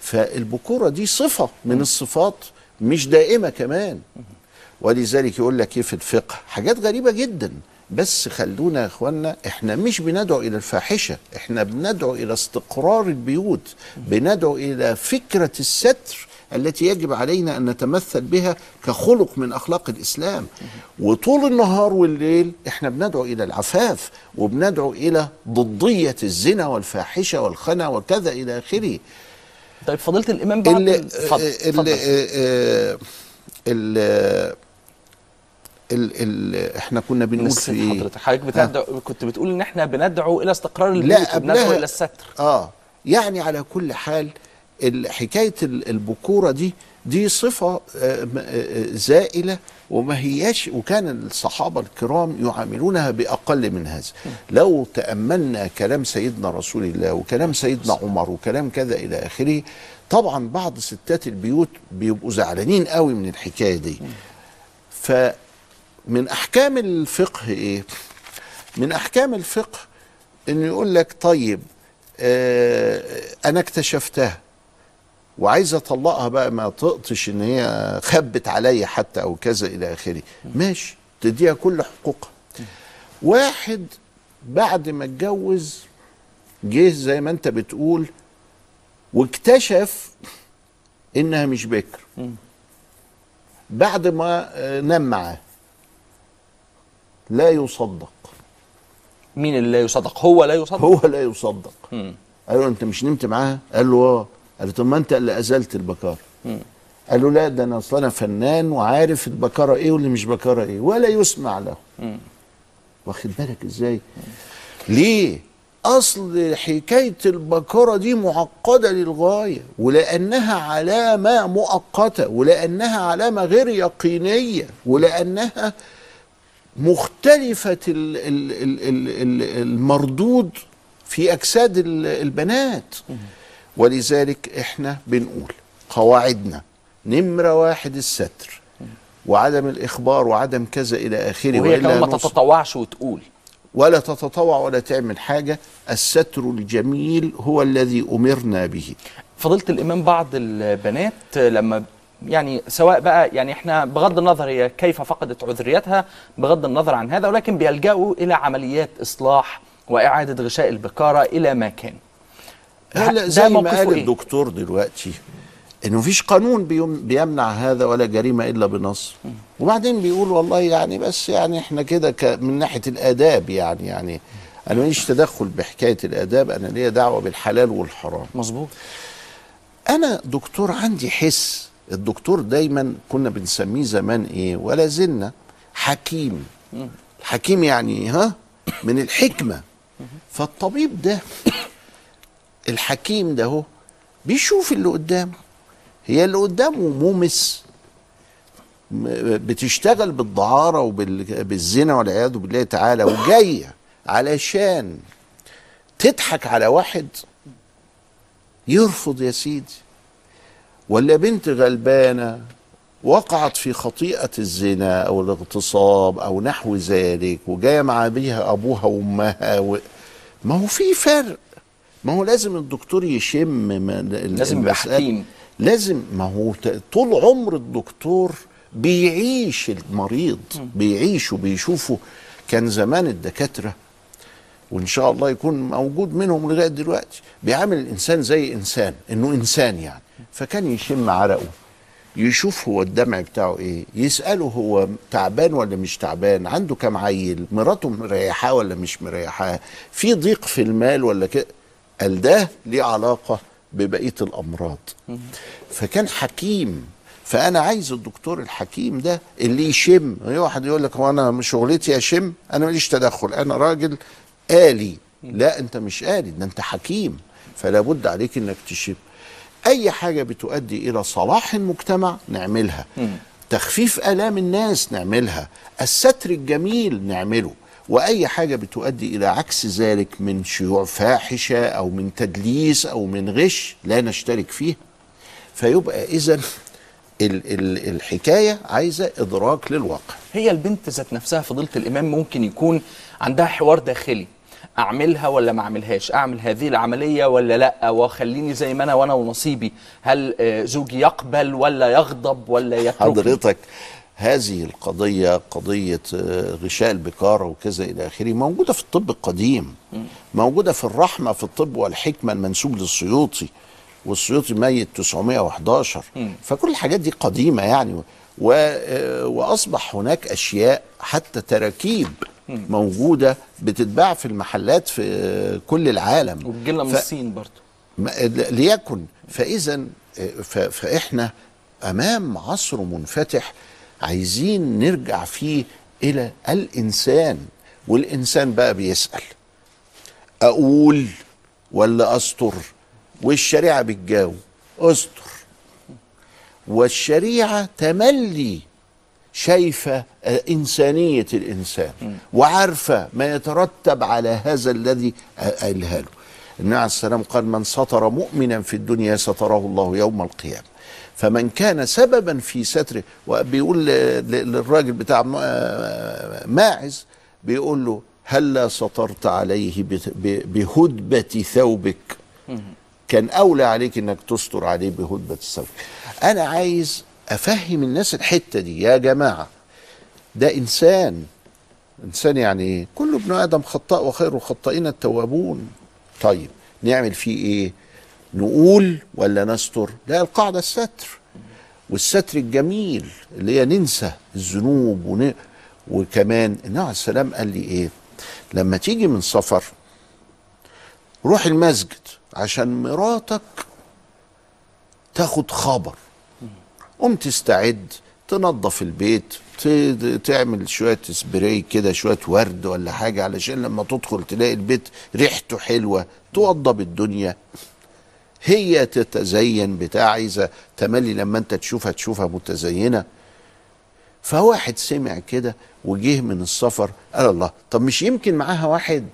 فالبكورة دي صفة من الصفات مش دائمة كمان. ولذلك يقول لك إيه في الفقه؟ حاجات غريبة جدا. بس خلونا يا اخوانا إحنا مش بندعو إلى الفاحشة إحنا بندعو إلى استقرار البيوت بندعو إلى فكرة الستر التي يجب علينا أن نتمثل بها كخلق من أخلاق الإسلام وطول النهار والليل إحنا بندعو إلى العفاف وبندعو إلى ضدية الزنا والفاحشة والخنا وكذا إلى آخره طيب فضيلة الإمام بعد اللي اتفضل اللي اتفضل. آه، ال ال ال إحنا كنا بنقول في إيه؟ حضرتك حضرتك بتدعو كنت بتقول إن إحنا بندعو إلى استقرار البيوت لا وبندعو إلى الستر. آه يعني على كل حال ال- حكاية ال- البكورة دي دي صفة آه، م- آه، زائلة وما هياش وكان الصحابة الكرام يعاملونها بأقل من هذا. لو تأملنا كلام سيدنا رسول الله وكلام سيدنا عمر وكلام كذا إلى آخره طبعا بعض ستات البيوت بيبقوا زعلانين قوي من الحكاية دي. فمن أحكام الفقه إيه؟ من أحكام الفقه انه يقول لك طيب آه أنا اكتشفتها وعايز أطلقها بقى ما تقطش إن هي خبت عليا حتى أو كذا إلى آخره. ماشي تديها كل حقوقها. واحد بعد ما اتجوز جه زي ما أنت بتقول واكتشف إنها مش بكر. بعد ما آه، نام معاه. لا يصدق. مين اللي لا يصدق؟ هو لا يصدق. هو لا يصدق. مم. قال له انت مش نمت معاها قال له آه. قال له طب ما انت اللي أزلت البكارة. قال له لا ده أنا أصل أنا فنان وعارف البكارة إيه واللي مش بكارة إيه ولا يسمع له. مم. واخد بالك إزاي؟ ليه؟ أصل حكاية البكارة دي معقدة للغاية ولأنها علامة مؤقتة ولأنها علامة غير يقينية ولأنها ال المردود في أجساد ال- البنات. ولذلك إحنا بنقول قواعدنا نمرة واحد الستر وعدم الإخبار وعدم كذا إلى آخره وهي كمان ما تتطوعش وتقول. ولا تتطوع ولا تعمل حاجة الستر الجميل هو الذي أمرنا به. فضيله الإمام بعض البنات لما يعني سواء بقى يعني إحنا بغض النظر هي كيف فقدت عذريتها بغض النظر عن هذا ولكن بيلجأوا إلى عمليات إصلاح وإعادة غشاء البكاره إلى ما كان. هلا ده زي ما قال إيه؟ الدكتور دلوقتي إنه مفيش قانون بيم- بيمنع هذا ولا جريمة إلا بنص. وبعدين بيقول والله يعني بس يعني إحنا كده من ناحية الآداب يعني يعني أنا ماليش تدخل بحكاية الآداب أنا ليا دعوة بالحلال والحرام. مظبوط. أنا دكتور عندي حس الدكتور دايما كنا بنسميه زمان إيه؟ ولا زلنا. حكيم. حكيم يعني ها؟ من الحكمة. فالطبيب ده الحكيم ده هو بيشوف اللي قدامه هي اللي قدامه مومس بتشتغل بالدعارة وبالزنا والعياذ بالله تعالى وجايه علشان تضحك على واحد يرفض يا سيدي. ولا بنت غلبانة وقعت في خطيئة الزنا أو الاغتصاب أو نحو ذلك وجاية مع بيها أبوها وأمها و... ما هو في فرق. ما هو لازم الدكتور يشم لازم يبقى حكيم. لازم ما هو طول عمر الدكتور بيعيش المريض بيعيشه بيشوفه كان زمان الدكاترة وإن شاء الله يكون موجود منهم لغاية دلوقتي بيعامل الإنسان زي إنسان إنه إنسان يعني. فكان يشم عرقه يشوف هو الدمع بتاعه إيه يسأله هو تعبان ولا مش تعبان عنده كام عيل مراته مريحاه ولا مش مريحاه في ضيق في المال ولا كده؟ قال ده ليه علاقة ببقية الأمراض. فكان حكيم فأنا عايز الدكتور الحكيم ده اللي يشم أي واحد يقول لك هو أنا شغلتي أشم أنا ماليش تدخل أنا راجل آلي. لا أنت مش آلي ده أنت حكيم فلا بد عليك إنك تشم. أي حاجة بتؤدي إلى صلاح المجتمع نعملها. تخفيف آلام الناس نعملها. الستر الجميل نعمله. وأي حاجة بتؤدي إلى عكس ذلك من شيوع فاحشة أو من تدليس أو من غش لا نشترك فيها فيبقى اذا ال- ال- الحكاية عايزة إدراك للواقع. هي البنت ذات نفسها فضيلة الإمام ممكن يكون عندها حوار داخلي. أعملها ولا ما أعملهاش؟ أعمل هذه العملية ولا لأ؟ وخليني زي ما أنا وأنا ونصيبي. هل آه، زوجي يقبل ولا يغضب ولا يترك حضرتك هذه القضية قضية آه، غشاء البكارة وكذا إلى آخره موجودة في الطب القديم. موجودة في الرحمة في الطب والحكمة المنسوب للسيوطي. والسيوطي ميت 911 فكل الحاجات دي قديمة يعني. و... آه، وأصبح هناك أشياء حتى تراكيب موجودة بتتباع في المحلات في آه، كل العالم. وبتجيلنا من ف- الصين برضو ما- ليكن. فاذا ف- فإحنا أمام عصر منفتح عايزين نرجع فيه إلى الإنسان. والإنسان بقى بيسأل أقول ولا أستر؟ والشريعة بتجاوب أستر. والشريعة تملي شايفة إنسانية الإنسان وعارفة ما يترتب على هذا الذي قالها له. النبي عليه السلام قال من ستر مؤمنا في الدنيا ستره الله يوم القيامة. فمن كان سببا في ستره وبيقول للراجل بتاع ما- ماعز بيقول له هلا سترت عليه بهدبة ثوبك. كان أولى عليك إنك تستر عليه بهدبة ثوبك أنا عايز أفهم الناس الحتة دي؟ يا جماعة ده إنسان. إنسان يعني إيه؟ كل ابن آدم خطاء وخير الخطائين التوابون. طيب نعمل فيه إيه؟ نقول ولا نستر؟ لا القاعدة الستر. والستر الجميل اللي هي ننسى الذنوب ون... وكمان النبي عليه السلام قال لي إيه؟ لما تيجي من سفر روح المسجد عشان مراتك تاخد خبر. قوم تستعد تنظف البيت تعمل شوية سبراي كده شوية ورد ولا حاجة علشان لما تدخل تلاقي البيت ريحته حلوة توضب الدنيا. هي تتزين بتاع عايزة تملي لما انت تشوفها تشوفها متزينة. فواحد سمع كده وجه من السفر قال الله طب مش يمكن معاها واحد؟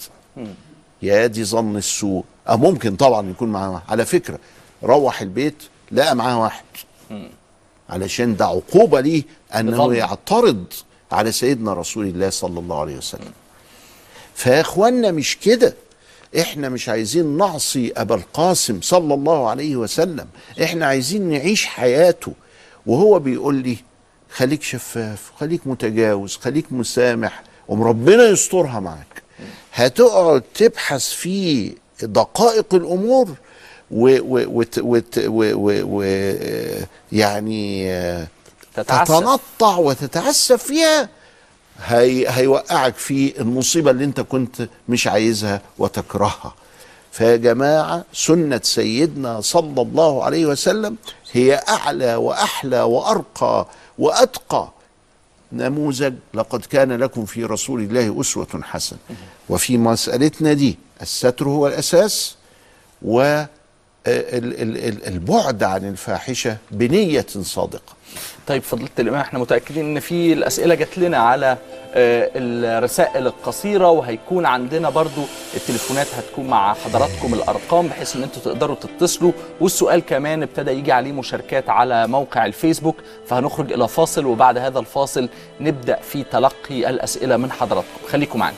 يا دي ظن السوء. آه ممكن طبعا يكون معاها واحد. على فكرة روح البيت لقى معاه واحد. علشان ده عقوبة ليه؟ أنه بظن. يعترض على سيدنا رسول الله صلى الله عليه وسلم. فيا اخوانا مش كده. إحنا مش عايزين نعصي أبا القاسم صلى الله عليه وسلم. إحنا عايزين نعيش حياته. وهو بيقول لي خليك شفاف خليك متجاوز خليك مسامح وربنا يسترها معاك. هتقعد تبحث في دقائق الأمور و و و و و يعني آه، تتعسف. تتنطع وتتعسف فيها هي هيوقعك في المصيبة اللي انت كنت مش عايزها وتكرهها فيا جماعة سنة سيدنا صلى الله عليه وسلم هي أعلى وأحلى وأرقى وأتقى نموذج لقد كان لكم في رسول الله أسوة حسنة وفي مسألتنا دي الستر هو الأساس و البعد عن الفاحشة بنية صادقة. طيب فضيله الإمام إحنا متأكدين إن في الأسئلة جات لنا على آه، الرسائل القصيرة وهيكون عندنا برضو التليفونات هتكون مع حضراتكم الأرقام بحيث إن أنتوا تقدروا تتصلوا. والسؤال كمان ابتدى يجي عليه مشاركات على موقع الفيسبوك فهنخرج إلى فاصل وبعد هذا الفاصل نبدأ في تلقي الأسئلة من حضراتكم. خليكم معنا.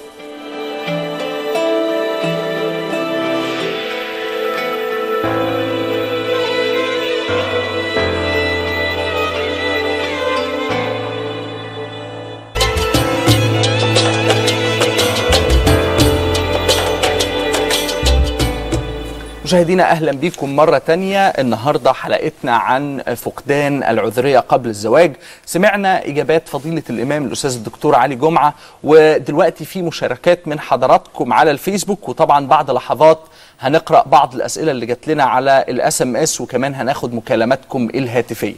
مشاهدينا أهلا بكم مرة تانية. النهارده حلقتنا عن فقدان العذرية قبل الزواج. سمعنا إجابات فضيلة الإمام الأستاذ الدكتور علي جمعة ودلوقتي في مشاركات من حضراتكم على الفيسبوك وطبعا بعد لحظات هنقرأ بعض الأسئلة اللي جات لنا على الاس ام اس وكمان هناخد مكالماتكم الهاتفية.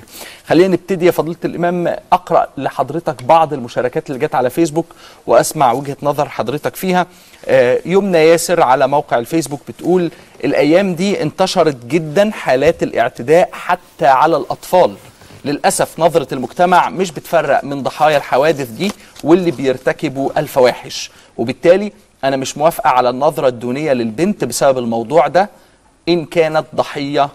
خلينا نبتدي يا فضيلة الإمام أقرأ لحضرتك بعض المشاركات اللي جت على فيسبوك وأسمع وجهة نظر حضرتك فيها. آه، يمنى ياسر على موقع الفيسبوك بتقول الأيام دي انتشرت جدا حالات الاعتداء حتى على الأطفال. للأسف نظرة المجتمع مش بتفرق من ضحايا الحوادث دي واللي بيرتكبوا الفواحش. وبالتالي أنا مش موافقة على النظرة الدونية للبنت بسبب الموضوع ده إن كانت ضحية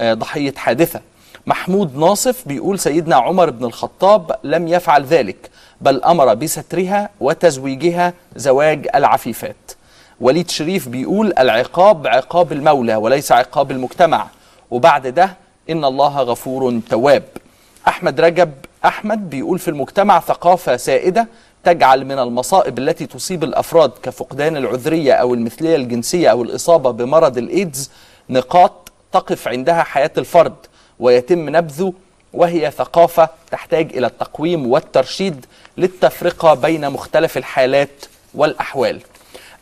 آه، ضحية حادثة. محمود ناصف بيقول سيدنا عمر بن الخطاب لم يفعل ذلك بل أمر بسترها وتزويجها زواج العفيفات. وليد شريف بيقول العقاب عقاب المولى وليس عقاب المجتمع. وبعد ده إن الله غفور تواب. أحمد رجب أحمد بيقول في المجتمع ثقافة سائدة تجعل من المصائب التي تصيب الأفراد كفقدان العذرية أو المثلية الجنسية أو الإصابة بمرض الإيدز نقاط تقف عندها حياة الفرد ويتم نبذه وهي ثقافة تحتاج إلى التقويم والترشيد للتفرقة بين مختلف الحالات والأحوال.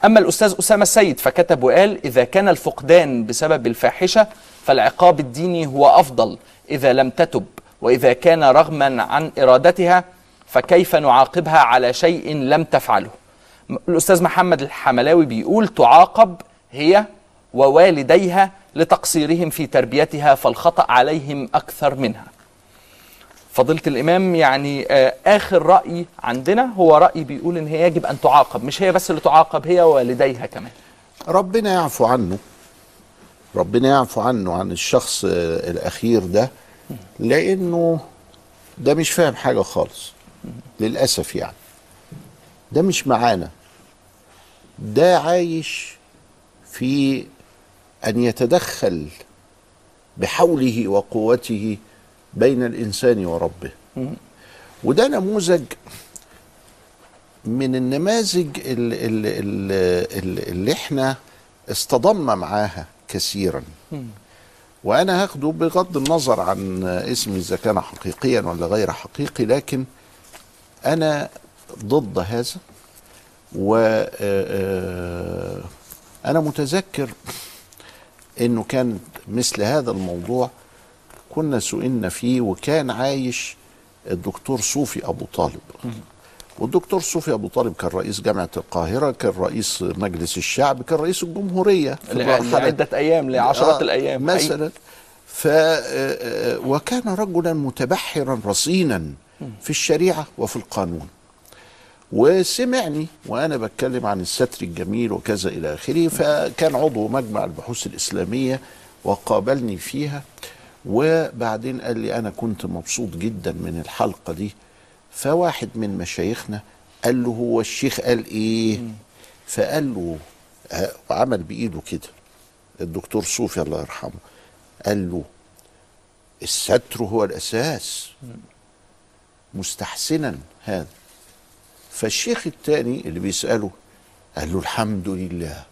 أما الأستاذ أسامة السيد فكتب وقال إذا كان الفقدان بسبب الفاحشة فالعقاب الديني هو أفضل إذا لم تتب وإذا كان رغما عن إرادتها فكيف نعاقبها على شيء لم تفعله؟ الأستاذ محمد الحملاوي بيقول تعاقب هي ووالديها لتقصيرهم في تربيتها فالخطأ عليهم أكثر منها. فضيلة الإمام يعني آه، آخر رأي عندنا هو رأي بيقول إن هي يجب أن تعاقب مش هي بس اللي تعاقب هي ووالديها كمان. ربنا يعفو عنه. ربنا يعفو عنه عن الشخص آه، الأخير ده لأنه ده مش فاهم حاجة خالص. للأسف يعني. ده مش معانا. ده عايش في أن يتدخل بحوله وقوته بين الإنسان وربه. وده نموذج من النماذج اللي, اللي, اللي إحنا اصطدمنا معاها كثيرا. وأنا هاخده بغض النظر عن اسمي إذا كان حقيقيا ولا غير حقيقي لكن أنا ضد هذا و آه، آه، أنا متذكر إنه كان مثل هذا الموضوع كنا سئلنا فيه وكان عايش الدكتور صوفي أبو طالب. والدكتور صوفي أبو طالب كان رئيس جامعة القاهرة كان رئيس مجلس الشعب كان رئيس الجمهورية لعدة أيام لعشرات آه، الأيام مثلا. ف آه، وكان رجلا متبحرا رصينا. في الشريعة وفي القانون. وسمعني وأنا بتكلم عن الستر الجميل وكذا إلى آخره فكان عضو مجمع البحوث الإسلامية وقابلني فيها وبعدين قال لي أنا كنت مبسوط جدا من الحلقة دي. فواحد من مشايخنا قال له هو الشيخ قال إيه؟ فقال له آه، وعمل بإيده كده الدكتور صوفي الله يرحمه قال له الستر هو الأساس. مستحسنا هذا. فالشيخ الثاني اللي بيسأله قال له الحمد لله.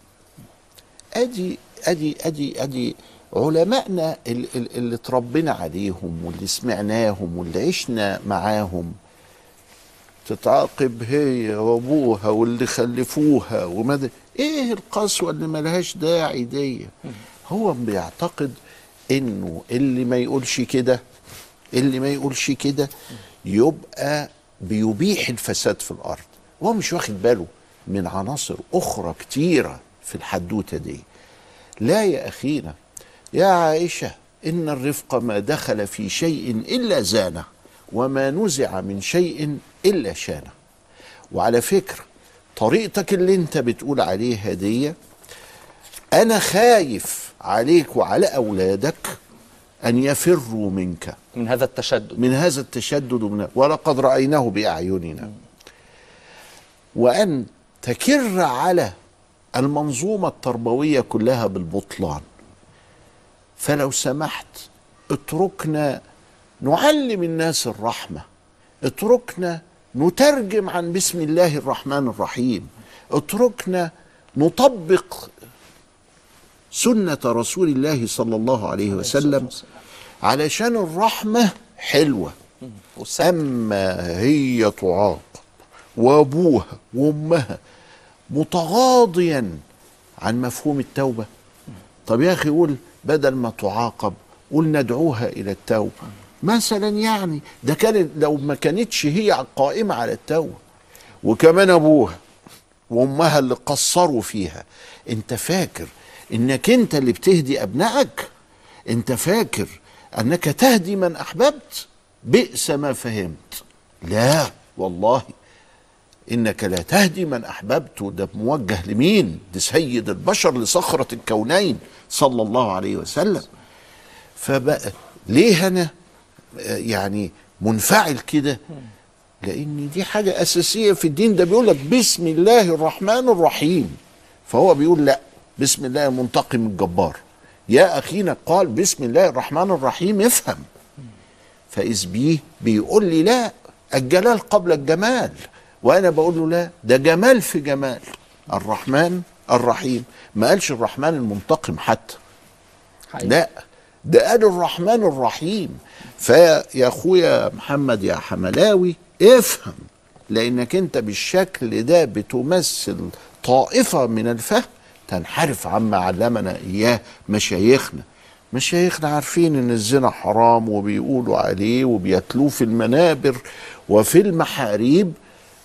أدي أدي أدي أدي علمائنا ال- ال- اللي اتربينا عليهم واللي سمعناهم واللي عشنا معاهم. تتعاقب هي وأبوها واللي خلفوها وماذا. إيه القسوة اللي ملهاش داعي دي؟ هو بيعتقد إنه اللي ما يقولش كده اللي ما يقولش كده يبقى بيبيح الفساد في الأرض. وهو مش واخد باله من عناصر أخرى كتيرة في الحدوتة دي. لا يا أخينا يا عائشة إن الرفق ما دخل في شيء إلا زانه وما نزع من شيء إلا شانه. وعلى فكره طريقتك اللي أنت بتقول عليها دي أنا خايف عليك وعلى أولادك أن يفروا منك. من هذا التشدد. من هذا التشدد ومن ولقد رأيناه بأعيننا. وأن تكر على المنظومة التربوية كلها بالبطلان. فلو سمحت اتركنا نعلم الناس الرحمة. اتركنا نترجم عن بسم الله الرحمن الرحيم. اتركنا نطبق سنة رسول الله صلى الله عليه وسلم. علشان الرحمة حلوة. أما هي تعاقب وأبوها وأمها متغاضيا عن مفهوم التوبة. طب يا أخي قول بدل ما تعاقب قول ندعوها إلى التوبة. مثلا يعني ده كانت لو ما كانتش هي قائمة على التوبة. وكمان أبوها وأمها اللي قصروا فيها. أنت فاكر إنك أنت اللي بتهدي أبنائك؟ أنت فاكر أنك تهدي من أحببت بئس ما فهمت. لا والله. إنك لا تهدي من أحببت. وده موجه لمين؟ ده سيد البشر لصخرة الكونين صلى الله عليه وسلم. فبقى ليه أنا آه، يعني منفعل كده؟ لأن دي حاجة أساسية في الدين. ده بيقول لك بسم الله الرحمن الرحيم. فهو بيقول لا بسم الله المنتقم الجبار. يا اخينا قال بسم الله الرحمن الرحيم افهم. فإذ بيه بيقول لي لا الجلال قبل الجمال. وأنا بقول له لا ده جمال في جمال. الرحمن الرحيم. ما قالش الرحمن المنتقم حتى. لا ده قال الرحمن الرحيم. فيا يا أخويا محمد يا حملاوي افهم. لأنك أنت بالشكل ده بتمثل طائفة من الفهم. تنحرف عما علمنا إياه مشايخنا. مشايخنا عارفين إن الزنا حرام وبيقولوا عليه وبيتلوه في المنابر وفي المحاريب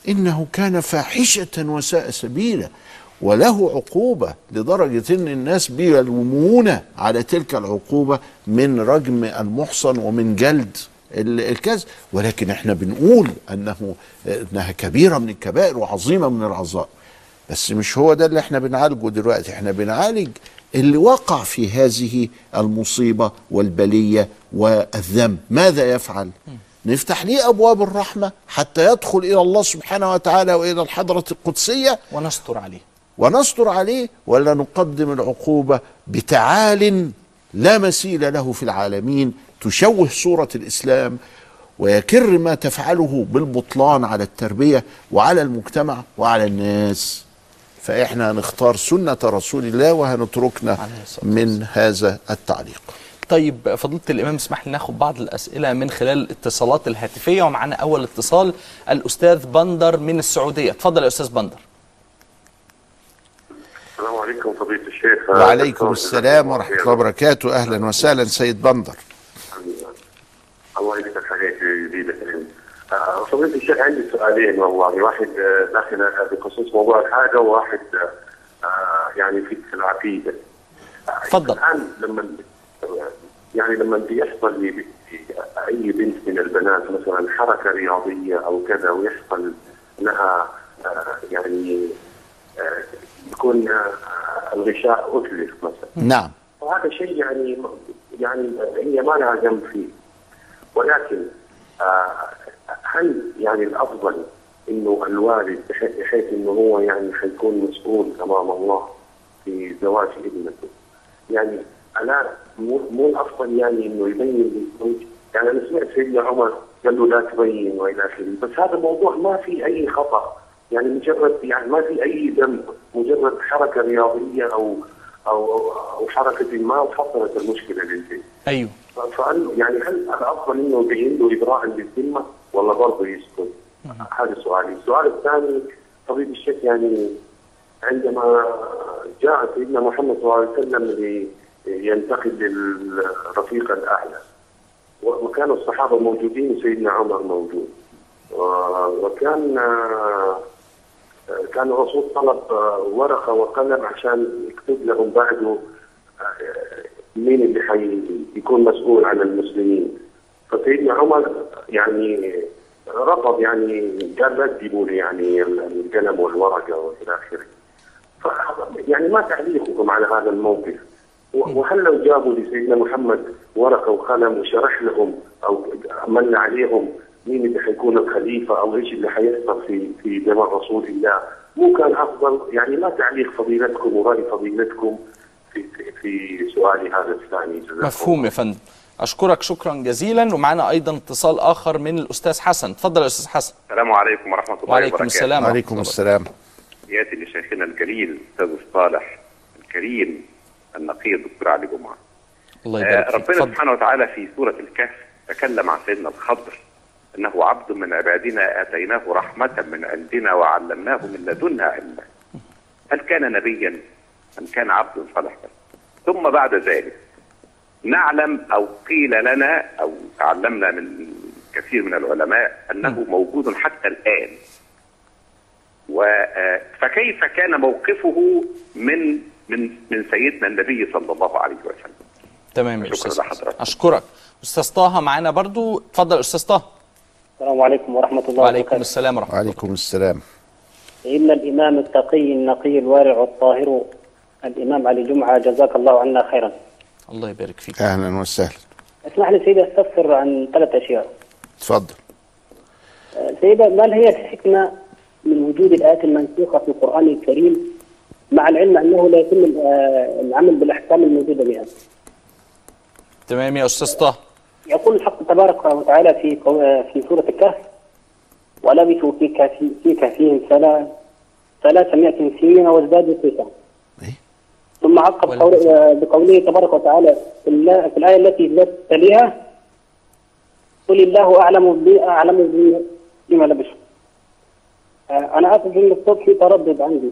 إنه كان فاحشة وساء سبيلا وله عقوبة لدرجة إن الناس بيلومون على تلك العقوبة من رجم المحصن ومن جلد ال- الكذب. ولكن إحنا بنقول أنه إنها كبيرة من الكبائر وعظيمة من العظائم. بس مش هو ده اللي إحنا بنعالجه دلوقتي. إحنا بنعالج اللي وقع في هذه المصيبة والبلية والذنب. ماذا يفعل؟ نفتح ليه أبواب الرحمة حتى يدخل إلى الله سبحانه وتعالى وإلى الحضرة القدسية. ونستر عليه. ونستر عليه ولا نقدم العقوبة بتعال لا مثيل له في العالمين. تشوه صوره الإسلام ويكر ما تفعله بالبطلان على التربية وعلى المجتمع وعلى الناس. فإحنا هنختار سنة رسول الله وهنتركنا من هذا التعليق. طيب فضيلة الإمام اسمح لي ناخد بعض الأسئلة من خلال الاتصالات الهاتفية. ومعنا أول اتصال الأستاذ بندر من السعودية. اتفضل يا أستاذ بندر. السلام عليكم فضيلة الشيخ. وعليكم السلام ورحمة الله وبركاته. أهلا وسهلا سيد بندر. الله يجزاك حاجات جديدة كريم آه، فضيلة الشيخ عندي سؤالين والله. واحد آه، داخل بخصوص موضوع الحاجة وواحد آه، يعني في العقيدة. تفضل. الآن لما يعني لما بيحصل لي أي بنت من البنات مثلا حركة رياضية أو كذا ويحصل لها آه، يعني آه، يكون آه، الغشاء أتلف مثلا. نعم. وهذا شيء يعني يعني هي ما لها ذنب فيه. ولكن آه، هل يعني الأفضل إنه الوالد بحيث إنه هو يعني حيكون مسؤول امام الله في زواج ابنته؟ يعني أنا مو مو الأفضل يعني إنه يبين للزوج؟ يعني أنا سمعت سيدنا عمر قال له لا تبين وإلى آخره بس هذا الموضوع ما في أي خطأ. يعني مجرد يعني ما في أي ذنب مجرد حركة رياضية أو أو أو حركة ما وحصلت المشكلة للبيت أيوه. فهل يعني هل الافضل إنه يبين له ابراء للذمه ولا برضه يسكت؟ هذا سؤالي، السؤال الثاني طبيب الشيخ يعني عندما جاء سيدنا محمد صلى الله عليه وسلم لينتقل للرفيق الأعلى وكان الصحابة موجودين وسيدنا عمر موجود. وكان كان الرسول طلب ورقة وقلم عشان يكتب لهم بعده مين اللي حيكون مسؤول عن المسلمين؟ فسيدنا عمر يعني رفض يعني قال لا تجيبوا لي يعني القلم والورقة وإلى آخره. يعني ما تعليقكم على هذا الموقف. وهل لو جابوا لسيدنا محمد ورقة وقلم وشرح لهم أو من عليهم مين اللي حيكون الخليفة أو إيش اللي حيحصل في في زمن رسول الله مو كان أفضل؟ يعني ما تعليق فضيلتكم وراي فضيلتكم. في في, سؤالي هذا الثاني. مفهوم يا فندم. أشكرك شكرا جزيلا. ومعنا أيضا اتصال آخر من الأستاذ حسن. اتفضل يا أستاذ حسن. السلام عليكم ورحمة الله وعليكم وبركاته. السلام. ورحمة وعليكم السلام. يأتي لشيخنا الجليل الأستاذ الصالح الكريم النقي الدكتور علي جمعة. الله آه، يبارك فيك. ربنا اتفضل سبحانه وتعالى في سورة الكهف تكلم عن سيدنا الخضر أنه عبد من عبادنا آتيناه رحمة من عندنا وعلمناه من لدنا علما. هل كان نبيا أم كان عبد صالحا ثم بعد ذلك نعلم أو قيل لنا أو تعلمنا من كثير من العلماء أنه موجود حتى الآن. و آه، فكيف كان موقفه من من من سيدنا النبي صلى الله عليه وسلم؟ تمام يا حسن لحضرتك. أشكرك. أستاذ طه معانا برضو؟ اتفضل يا أستاذ طه. السلام عليكم ورحمة الله وعليكم وبركاته. السلام ورحمة الله. وعليكم السلام. إن الإمام التقي النقي الوارع الطاهر الإمام علي جمعة جزاك الله عنا خيرا. الله يبارك فيك. أهلا وسهلا. اسمح لي سيدي أستفسر عن ثلاث أشياء. اتفضل آه، سيدة ما هي الحكمة من وجود الآيات المنسوخة في القرآن الكريم مع العلم أنه لا يتم آه، العمل بالأحكام الموجودة بها. تمام يا أستاذ طه يقول الحق تبارك وتعالى في آه، في سورة الكهف ولبثوا في كهف- في كهفهم ثلاث ثلاثمائة سنين وازدادوا تسعا. ثم عقب قول آه، بقوله تبارك وتعالى في, الآية التي تليها قل الله أعلم بي أعلم بي- بما لبثوا. آه، أنا آسف إن الصوت في تردد عندي.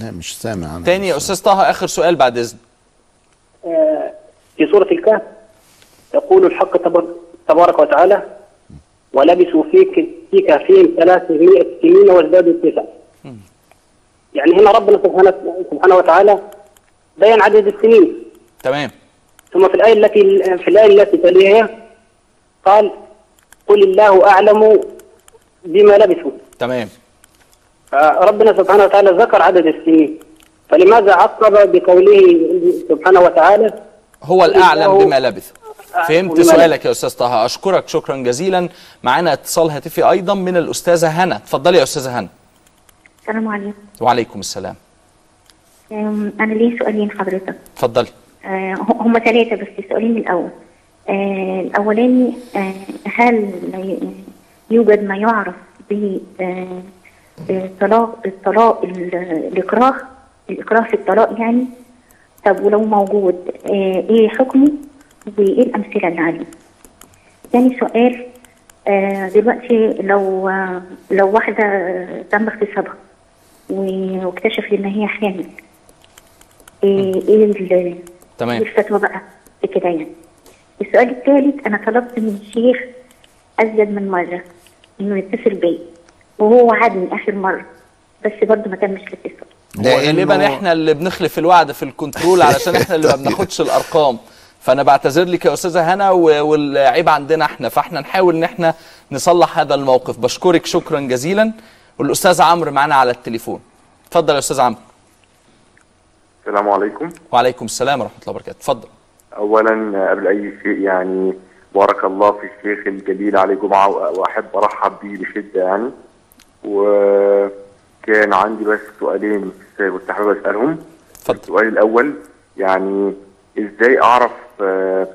لا مش سامع أنا. تاني يا أستاذ طه آخر سؤال بعد إذن آه، في سورة الكهف يقول الحق تبار- تبارك وتعالى ولبثوا في كهفهم ثلاثمائة سنين وازدادوا تسعا. يعني هنا ربنا سبحانه سبحانه وتعالى بين عدد السنين. تمام. ثم في الآية التي في الآية التي تليها قال قل الله أعلم بما لبثوا. تمام. فربنا سبحانه وتعالى ذكر عدد السنين. فلماذا عقب بقوله سبحانه وتعالى؟ هو الأعلم الله- بما لبث. فهمت سؤالك يا أستاذ طه. أشكرك. شكرا جزيلا. معانا اتصال هاتفي أيضا من الأستاذة هنا. اتفضلي يا أستاذة هنا. السلام عليكم. وعليكم السلام. أنا لي سؤالين حضرتك. اتفضلي أه، هم ثلاثة بس السؤالين الأول. أه، الأولاني أه، هل يوجد ما يعرف ب أه، أه، طلاق الطلاق ال- الإكراه؟ الإكراه في الطلاق يعني؟ طب ولو موجود أه، إيه حكمه؟ وإيه الأمثلة اللي عليه؟ تاني سؤال آه، دلوقتي لو آه، لو واحدة آه، تم اغتصابها و- واكتشفت إن هي حامل إيه إيه ال- إيه تمام. الفتوى بقى في كده يعني. السؤال الثالث أنا طلبت من الشيخ أزيد من مرة إنه يتصل بيا وهو وعدني آخر مرة بس برضه ما تمش الاتصال غالبا إحنا اللي بنخلف الوعد في الكنترول [laughs] علشان إحنا اللي ما بناخدش الأرقام. فأنا بعتذر لك يا أستاذة هنا و- والعيب عندنا إحنا. فإحنا نحاول إن إحنا نصلح هذا الموقف. بشكرك شكرا جزيلا. والأستاذ عمرو معانا على التليفون. اتفضل يا أستاذ عمرو. السلام عليكم. وعليكم السلام ورحمة الله وبركاته. اتفضل. اولا قبل أي شيء يعني بارك الله في الشيخ الجليل علي جمعه وأحب أرحب بيه بشدة يعني. وكان عندي بس سؤالين كنت حابب أسألهم. السؤال الأول يعني إزاي أعرف آه،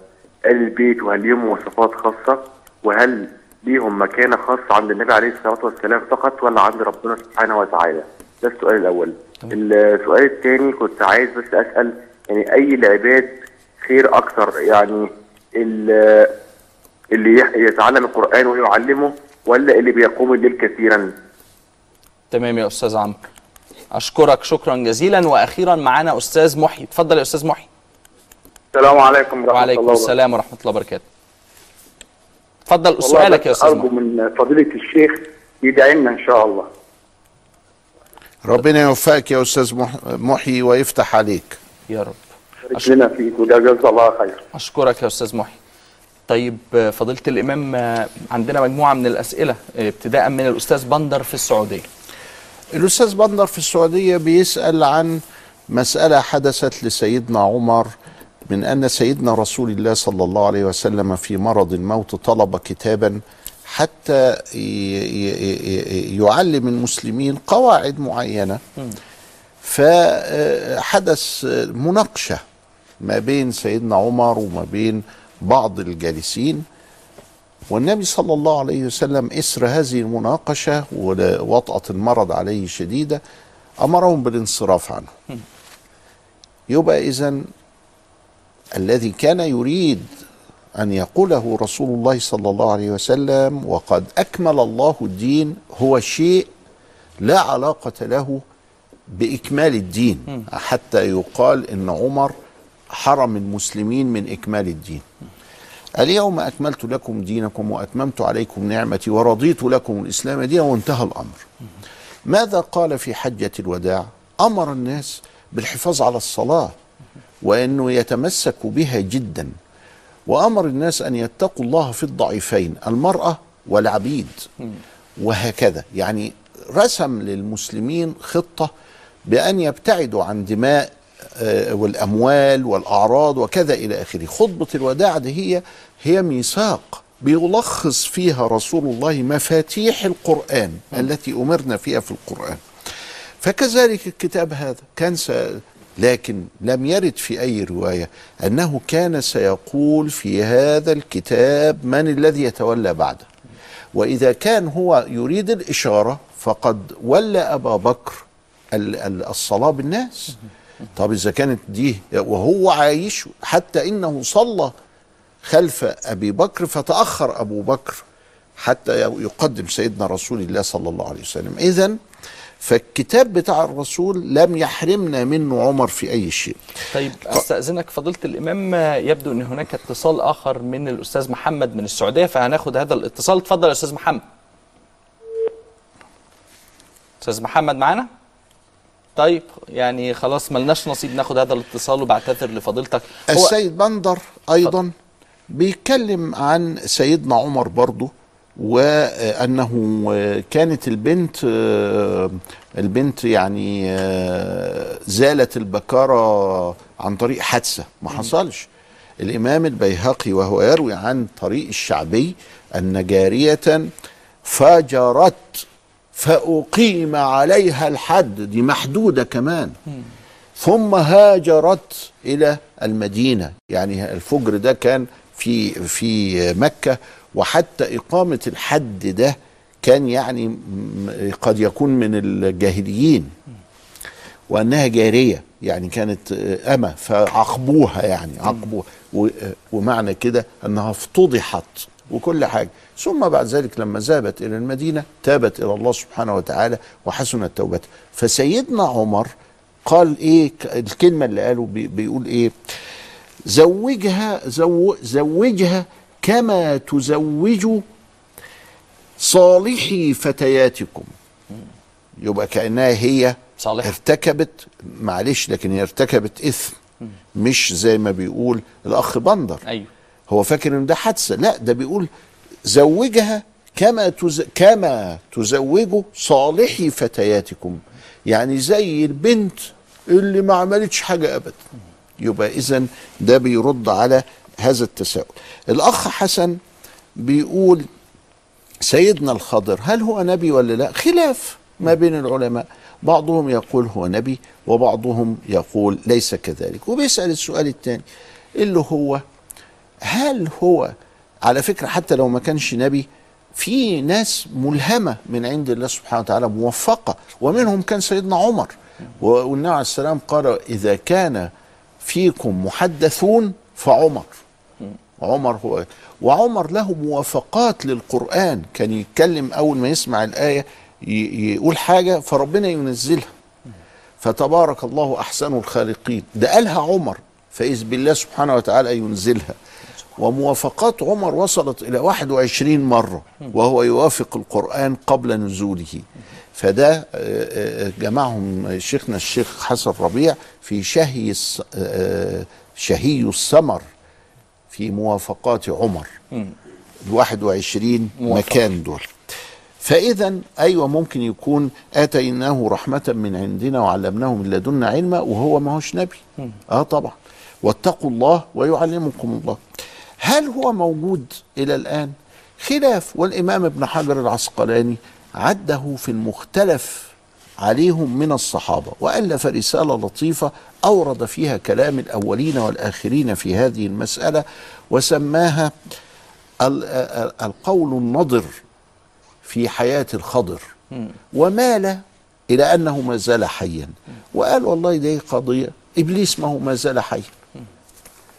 ال البيت وهل ليهم مواصفات خاصة؟ وهل ليهم مكانة خاصة عند النبي عليه الصلاة والسلام فقط ولا عند ربنا سبحانه وتعالى. ده السؤال الأول. السؤال الثاني كنت عايز بس أسأل يعني أي العباد خير أكثر؟ يعني ال- اللي يح- يتعلم القرآن ويعلمه ولا اللي بيقوم الليل كثيرا؟ تمام يا أستاذ عمرو. أشكرك شكرا جزيلا. وأخيرا معانا أستاذ محي. اتفضل يا أستاذ محي. السلام عليكم ورحمة وعليكم الله السلام ورحمة الله وبركاته. اتفضل سؤالك يا أستاذ محي من فضيلة الشيخ يدعي لنا إن شاء الله. ربنا يوفقك يا أستاذ مح- محي ويفتح عليك. يا رب. لنا فيك وجزاك الله خير. أشكرك يا أستاذ محي. طيب فضيلة الإمام عندنا مجموعة من الأسئلة ابتداء من الأستاذ بندر في السعودية. الأستاذ بندر في السعودية بيسأل عن مسألة حدثت لسيدنا عمر من أن سيدنا رسول الله صلى الله عليه وسلم في مرض الموت طلب كتابا حتى يعلم المسلمين قواعد معينة. فحدث مناقشة ما بين سيدنا عمر وما بين بعض الجالسين والنبي صلى الله عليه وسلم إثر هذه المناقشة ووطأة المرض عليه شديدة أمرهم بالانصراف عنه. يبقى إذن الذي كان يريد أن يقوله رسول الله صلى الله عليه وسلم وقد أكمل الله الدين هو شيء لا علاقة له بإكمال الدين. حتى يقال إن عمر حرم المسلمين من إكمال الدين. اليوم أكملت لكم دينكم وأتممت عليكم نعمتي ورضيت لكم الإسلام دينا وانتهى الأمر. ماذا قال في حجة الوداع؟ أمر الناس بالحفاظ على الصلاة. وأنه يتمسكوا بها جدا. وأمر الناس أن يتقوا الله في الضعيفين المرأة والعبيد. وهكذا. يعني رسم للمسلمين خطة بأن يبتعدوا عن دماء آه، والأموال والأعراض وكذا إلى آخره. خطبة الوداع دي هي هي ميثاق بيلخص فيها رسول الله مفاتيح القرآن التي أمرنا فيها في القرآن. فكذلك الكتاب هذا. كان. لكن لم يرد في أي رواية أنه كان سيقول في هذا الكتاب من الذي يتولى بعده. وإذا كان هو يريد الإشارة فقد ولى أبا بكر ال- ال- الصلاة بالناس. طب إذا كانت دي وهو عايش حتى إنه صلى خلف أبي بكر فتأخر أبو بكر حتى يقدم سيدنا رسول الله صلى الله عليه وسلم. إذا فالكتاب بتاع الرسول لم يحرمنا منه عمر في أي شيء. طيب أستأذنك فضيلة الإمام يبدو إن هناك اتصال آخر من الأستاذ محمد من السعودية فهناخد هذا الاتصال. اتفضل يا أستاذ محمد. أستاذ محمد معانا؟ طيب يعني خلاص ملناش نصيب ناخد هذا الاتصال وبعتذر لفضيلتك. السيد بندر أيضا بيتكلم عن سيدنا عمر برضه وأنه كانت البنت البنت يعني زالت البكارة عن طريق حادثة ما حصلش. الإمام البيهقي وهو يروي عن طريق الشعبي أن جارية فجرت فأقيم عليها الحد دي محدودة كمان. ثم هاجرت إلى المدينة. يعني الفجر ده كان في في مكة وحتى إقامة الحد ده كان يعني قد يكون من الجاهليين وأنها جارية يعني كانت أمة فعاقبوها يعني عاقبوها و- ومعنى كده أنها افتضحت وكل حاجة. ثم بعد ذلك لما ذهبت إلى المدينة تابت إلى الله سبحانه وتعالى وحسنت توبتها فسيدنا عمر قال ك- الكلمة اللي قاله بي- بيقول إيه زوجها زو زوجها كما تزوج صالحي فتياتكم. يبقى كأنها هي صالحة. ارتكبت معلش لكن هي ارتكبت إثم مش زي ما بيقول الأخ بندر. أيوه. هو فاكر إن ده حادثة؟ لا ده بيقول زوجها كما تز... كما تزوجوا صالحي فتياتكم. يعني زي البنت اللي ما عملتش حاجة ابدا. يبقى اذا ده بيرد على هذا التساؤل. الأخ حسن بيقول سيدنا الخضر هل هو نبي ولا لا؟ خلاف ما بين العلماء. بعضهم يقول هو نبي وبعضهم يقول ليس كذلك. وبيسأل السؤال الثاني اللي هو هل هو على فكرة حتى لو ما كانش نبي في ناس ملهمة من عند الله سبحانه وتعالى موفقة. ومنهم كان سيدنا عمر. والنبي عليه السلام قال إذا كان فيكم محدثون فعمر. عمر هو وعمر له موافقات للقرآن. كان يتكلم أول ما يسمع الآية يقول حاجة فربنا ينزلها. فتبارك الله أحسن الخالقين. ده قالها عمر. فإذ بالله سبحانه وتعالى ينزلها. وموافقات عمر وصلت إلى 21 مرة وهو يوافق القرآن قبل نزوله. فده آه، آه، جمعهم شيخنا الشيخ حسن ربيع في شهي آه، شهي السمر. في موافقات عمر. ال 21 موافق. مكان دول. فاذا أيوه ممكن يكون آتيناه رحمة من عندنا وعلمناه من لدنا علما وهو ما هوش نبي. آه طبعا. واتقوا الله ويعلمكم الله. هل هو موجود إلى الآن؟ خلاف. والإمام ابن حجر العسقلاني عده في المختلف عليهم من الصحابة والف رسالة لطيفة أورد فيها كلام الأولين والآخرين في هذه المسألة وسماها ال- ال- القول النضر في حياة الخضر. ومال إلى أنه ما زال حيا. وقال والله دي قضية إبليس ما هو ما زال حيا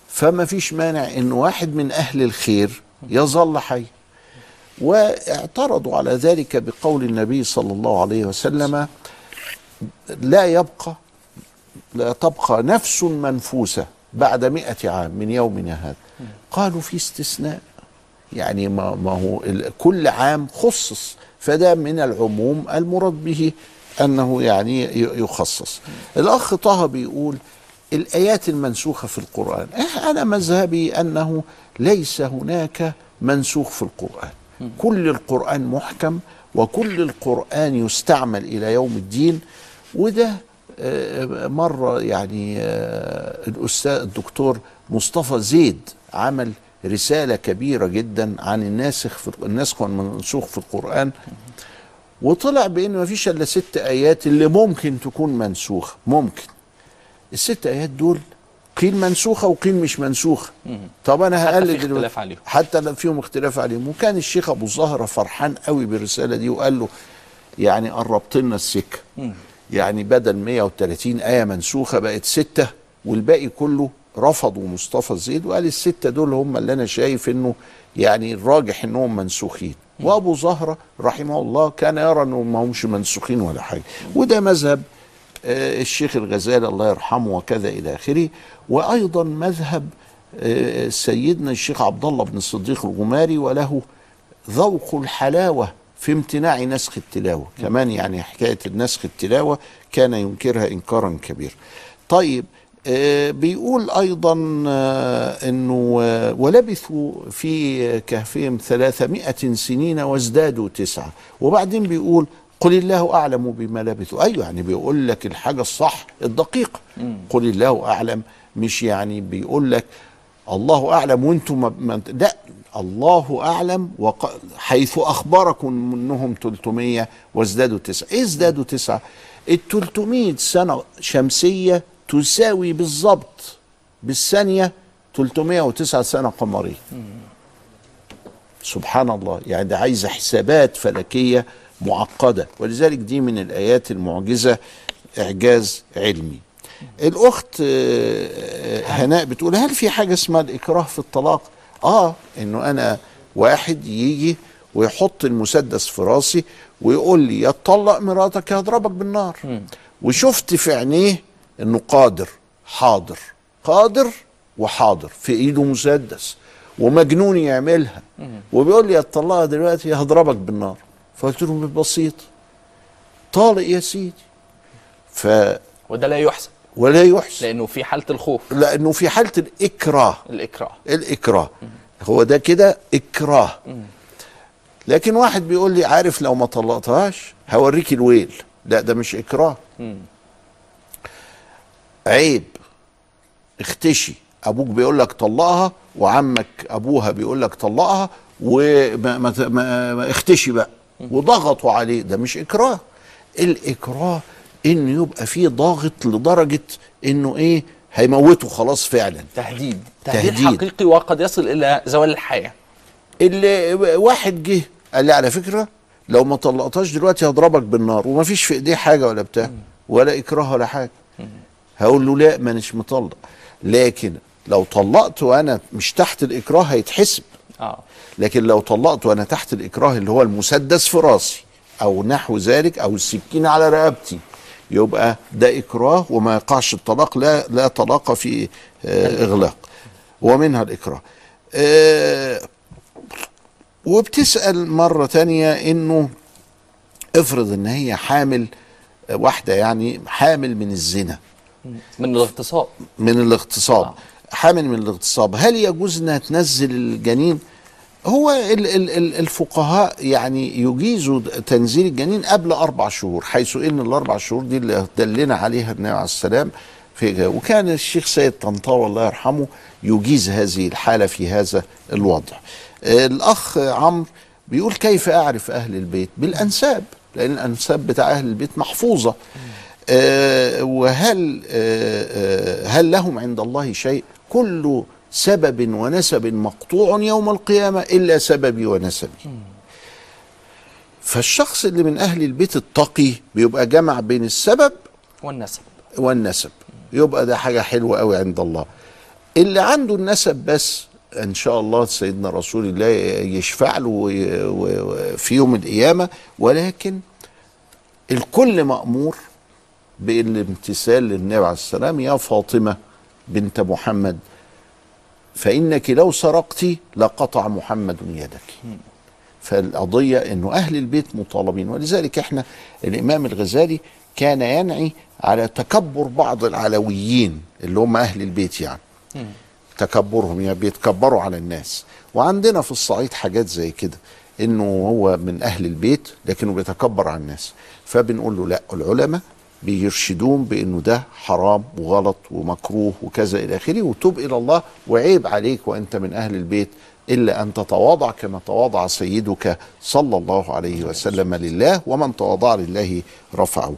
فما فيش مانع إن واحد من أهل الخير يظل حي. واعترضوا على ذلك بقول النبي صلى الله عليه وسلم لا يبقى لا تبقى نفس منفوسة بعد مئة عام من يومنا هذا. قالوا في استثناء. يعني ما, ما هو كل عام خصص. فده من العموم المراد به أنه يعني يخصص. الأخ طه بيقول الآيات المنسوخة في القرآن. إيه أنا مذهبي أنه ليس هناك منسوخ في القرآن. كل القرآن محكم وكل القرآن يستعمل إلى يوم الدين. وده آه، مرة يعني آه، الأستاذ الدكتور مصطفى زيد عمل رسالة كبيرة جدا عن الناسخ في الناسخ والمنسوخ في القرآن. وطلع بأن مفيش إلا ست آيات اللي ممكن تكون منسوخة ممكن. الست آيات دول قيل منسوخة وقيل مش منسوخة. طب أنا حتى هقلد دلوقتي. اختلاف عليهم. حتى لو فيهم اختلاف عليهم. وكان الشيخ أبو زهره فرحان قوي بالرسالة دي وقال له يعني قربت لنا السكة. يعني بدل 130 آية منسوخة بقت ستة والباقي كله رفضوا مصطفى زيد وقال الستة دول هم اللي أنا شايف إنه يعني الراجح إنهم منسوخين. وأبو زهرة رحمه الله كان يرى إنهم ما همش منسوخين ولا حاجة. وده مذهب آه، الشيخ الغزالي الله يرحمه وكذا إلى آخره. وأيضا مذهب آه، سيدنا الشيخ عبد الله بن الصديق الغماري وله ذوق الحلاوة في امتناع نسخ التلاوة. كمان يعني حكاية النسخ التلاوة كان ينكرها إنكارا كبيرا. طيب آه، بيقول أيضا آه، أنه آه، ولبثوا في كهفهم ثلاثمائة سنين وازدادوا تسعة. وبعدين بيقول قل الله أعلم بما لبثوا. أيوة يعني بيقول لك الحاجة الصح الدقيقة. قل الله أعلم مش يعني بيقول لك الله أعلم وأنتم ما- ما لا الله أعلم وق... حيث أخبركم إنهم 300 وازدادوا تسعة، إيه ازدادوا تسعة؟ ال 300 سنة شمسية تساوي بالظبط بالثانية 309 سنة قمرية. سبحان الله يعني ده عايزة حسابات فلكية معقدة ولذلك دي من الآيات المعجزة إعجاز علمي. الأخت آه، آه، هناء بتقول هل في حاجة اسمها الإكراه في الطلاق آه إنه أنا واحد يجي ويحط المسدس في راسي ويقول لي يا تطلق مراتك يا هضربك بالنار وشفت في عينيه إنه قادر حاضر قادر وحاضر في إيده مسدس ومجنون يعملها. وبيقول لي يا تطلقها دلوقتي يا هضربك بالنار. فقلت له بسيط. طالق يا سيدي. ف وده لا يحسب ولا يحسب لأنه في حالة الخوف. لأنه في حالة الإكراه. الإكراه. الإكراه. هو ده كده إكراه. لكن واحد بيقول لي عارف لو ما طلقتهاش هوريك الويل. لا ده مش إكراه. عيب. اختشي. أبوك بيقول لك طلقها وعمك أبوها بيقول لك طلقها وما ما ما ما اختشي بقى. وضغطوا عليه. ده مش إكراه. الإكراه إنه يبقى فيه ضاغط لدرجة إنه إيه هيموته خلاص فعلا. تهديد. تهديد, تهديد. حقيقي وقد يصل إلى زوال الحياة. اللي واحد جه قال لي على فكرة لو ما طلقتهاش دلوقتي هضربك بالنار وما فيش في إيديه حاجة ولا بتاع ولا إكراه ولا حاجة. هقول له لا مانيش مطلق. لكن لو طلقت وأنا مش تحت الإكراه هيتحسب. آه. لكن لو طلقت وأنا تحت الإكراه اللي هو المسدس في راسي أو نحو ذلك أو السكين على رقبتي يبقى ده إكراه وما يقعش الطلاق لا لا طلاق في آه إغلاق ومنها الإكراه. آه وبتسأل مرة تانية إنه افرض إن هي حامل آه، واحدة يعني حامل من الزنا. من الاغتصاب. من الاغتصاب. حامل من الاغتصاب. هل يجوز إنها تنزل الجنين؟ هو ال ال ال الفقهاء يعني يجيزوا تنزيل الجنين قبل أربع شهور حيث إن الأربع شهور دي اللي دلنا عليها النبي عليه السلام في وكان الشيخ سيد طنطاوي الله يرحمه يجيز هذه الحالة في هذا الوضع. الأخ عمرو بيقول كيف أعرف أهل البيت؟ بالأنساب لأن الأنساب بتاع أهل البيت محفوظة. آه، وهل آه، آه، هل لهم عند الله شيء؟ كل سبب ونسب مقطوع يوم القيامة إلا سببي ونسبي. فالشخص اللي من أهل البيت التقي بيبقى جمع بين السبب والنسب. والنسب. يبقى ده حاجة حلوة قوي عند الله. اللي عنده النسب بس إن شاء الله سيدنا رسول الله يشفع له في يوم القيامة. ولكن الكل مأمور بالامتثال للنبي عليه السلام يا فاطمة بنت محمد فإنك لو سرقت لقطع محمد يدك. فالقضية أنه أهل البيت مطالبين ولذلك إحنا الإمام الغزالي كان ينعي على تكبر بعض العلويين اللي هم أهل البيت يعني. تكبرهم يعني بيتكبروا على الناس. وعندنا في الصعيد حاجات زي كده إنه هو من أهل البيت لكنه بيتكبر على الناس. فبنقول له لا العلماء بيرشدون بأنه ده حرام وغلط ومكروه وكذا إلى آخره. وتوب إلى الله وعيب عليك وأنت من أهل البيت إلا أن تتواضع كما تواضع سيدك صلى الله عليه وسلم لله ومن تواضع لله رفعه.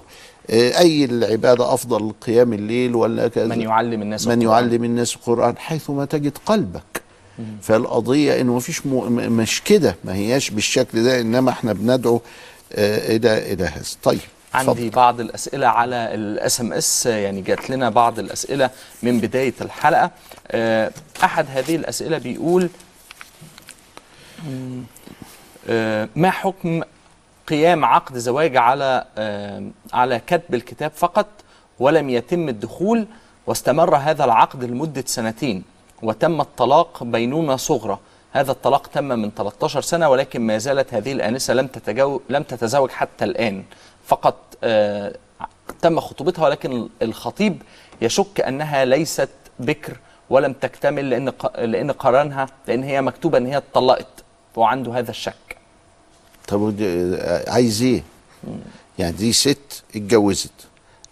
آه، أي العبادة أفضل قيام الليل ولا كذا؟ من يعلم الناس من القرآن. يعلم الناس القرآن حيثما تجد قلبك. فالقضية إنه مفيش م... مش كده ما هياش بالشكل ده إنما إحنا بندعو آه، إلى إلى هذا. طيب. عندي بعض الأسئلة على ال SMS يعني جات لنا بعض الأسئلة من بداية الحلقة. آه، أحد هذه الأسئلة بيقول آه، ما حكم قيام عقد زواج على آه، على كتب الكتاب فقط ولم يتم الدخول واستمر هذا العقد لمدة سنتين وتم الطلاق بينونة صغرى؟ هذا الطلاق تم من 13 سنة ولكن ما زالت هذه الآنسة لم تتجو لم تتزوج حتى الآن. فقط آه، تم خطوبتها ولكن الخطيب يشك أنها ليست بكر ولم تكتمل لأن ق- لأن قرانها لأن هي مكتوبة أن هي اتطلقت وعنده هذا الشك. طب آه، عايز إيه؟ يعني دي ست اتجوزت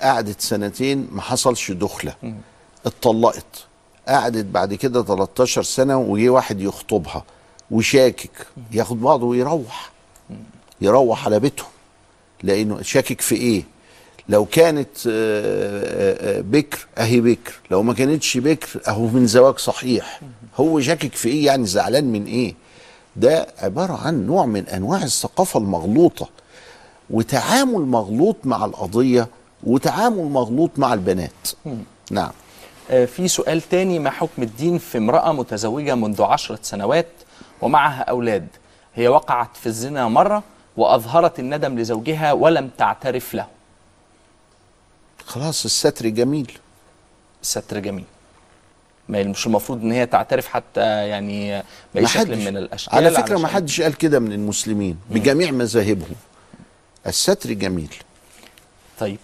قعدت سنتين ما حصلش دخلة. اتطلقت قعدت بعد كده 13 سنة وجي واحد يخطبها وشاكك ياخد بعضه ويروح. يروح على بيتهم. لأنه شاكك في إيه؟ لو كانت آه، آه، آه، بكر أهي بكر. لو ما كانتش بكر أهو من زواج صحيح. هو شاكك في إيه؟ يعني زعلان من إيه؟ ده عبارة عن نوع من أنواع الثقافة المغلوطة وتعامل مغلوط مع القضية وتعامل مغلوط مع البنات. نعم. في سؤال تاني ما حكم الدين في امرأة متزوجة منذ عشرة سنوات ومعها أولاد؟ هي وقعت في الزنا مرة وأظهرت الندم لزوجها ولم تعترف له. خلاص الستر جميل. الستر جميل. ما مش المفروض إن هي تعترف حتى يعني بأي شكل من الأشكال على فكرة ما حدش قال كده من المسلمين بجميع مذاهبهم. الستر جميل. طيب.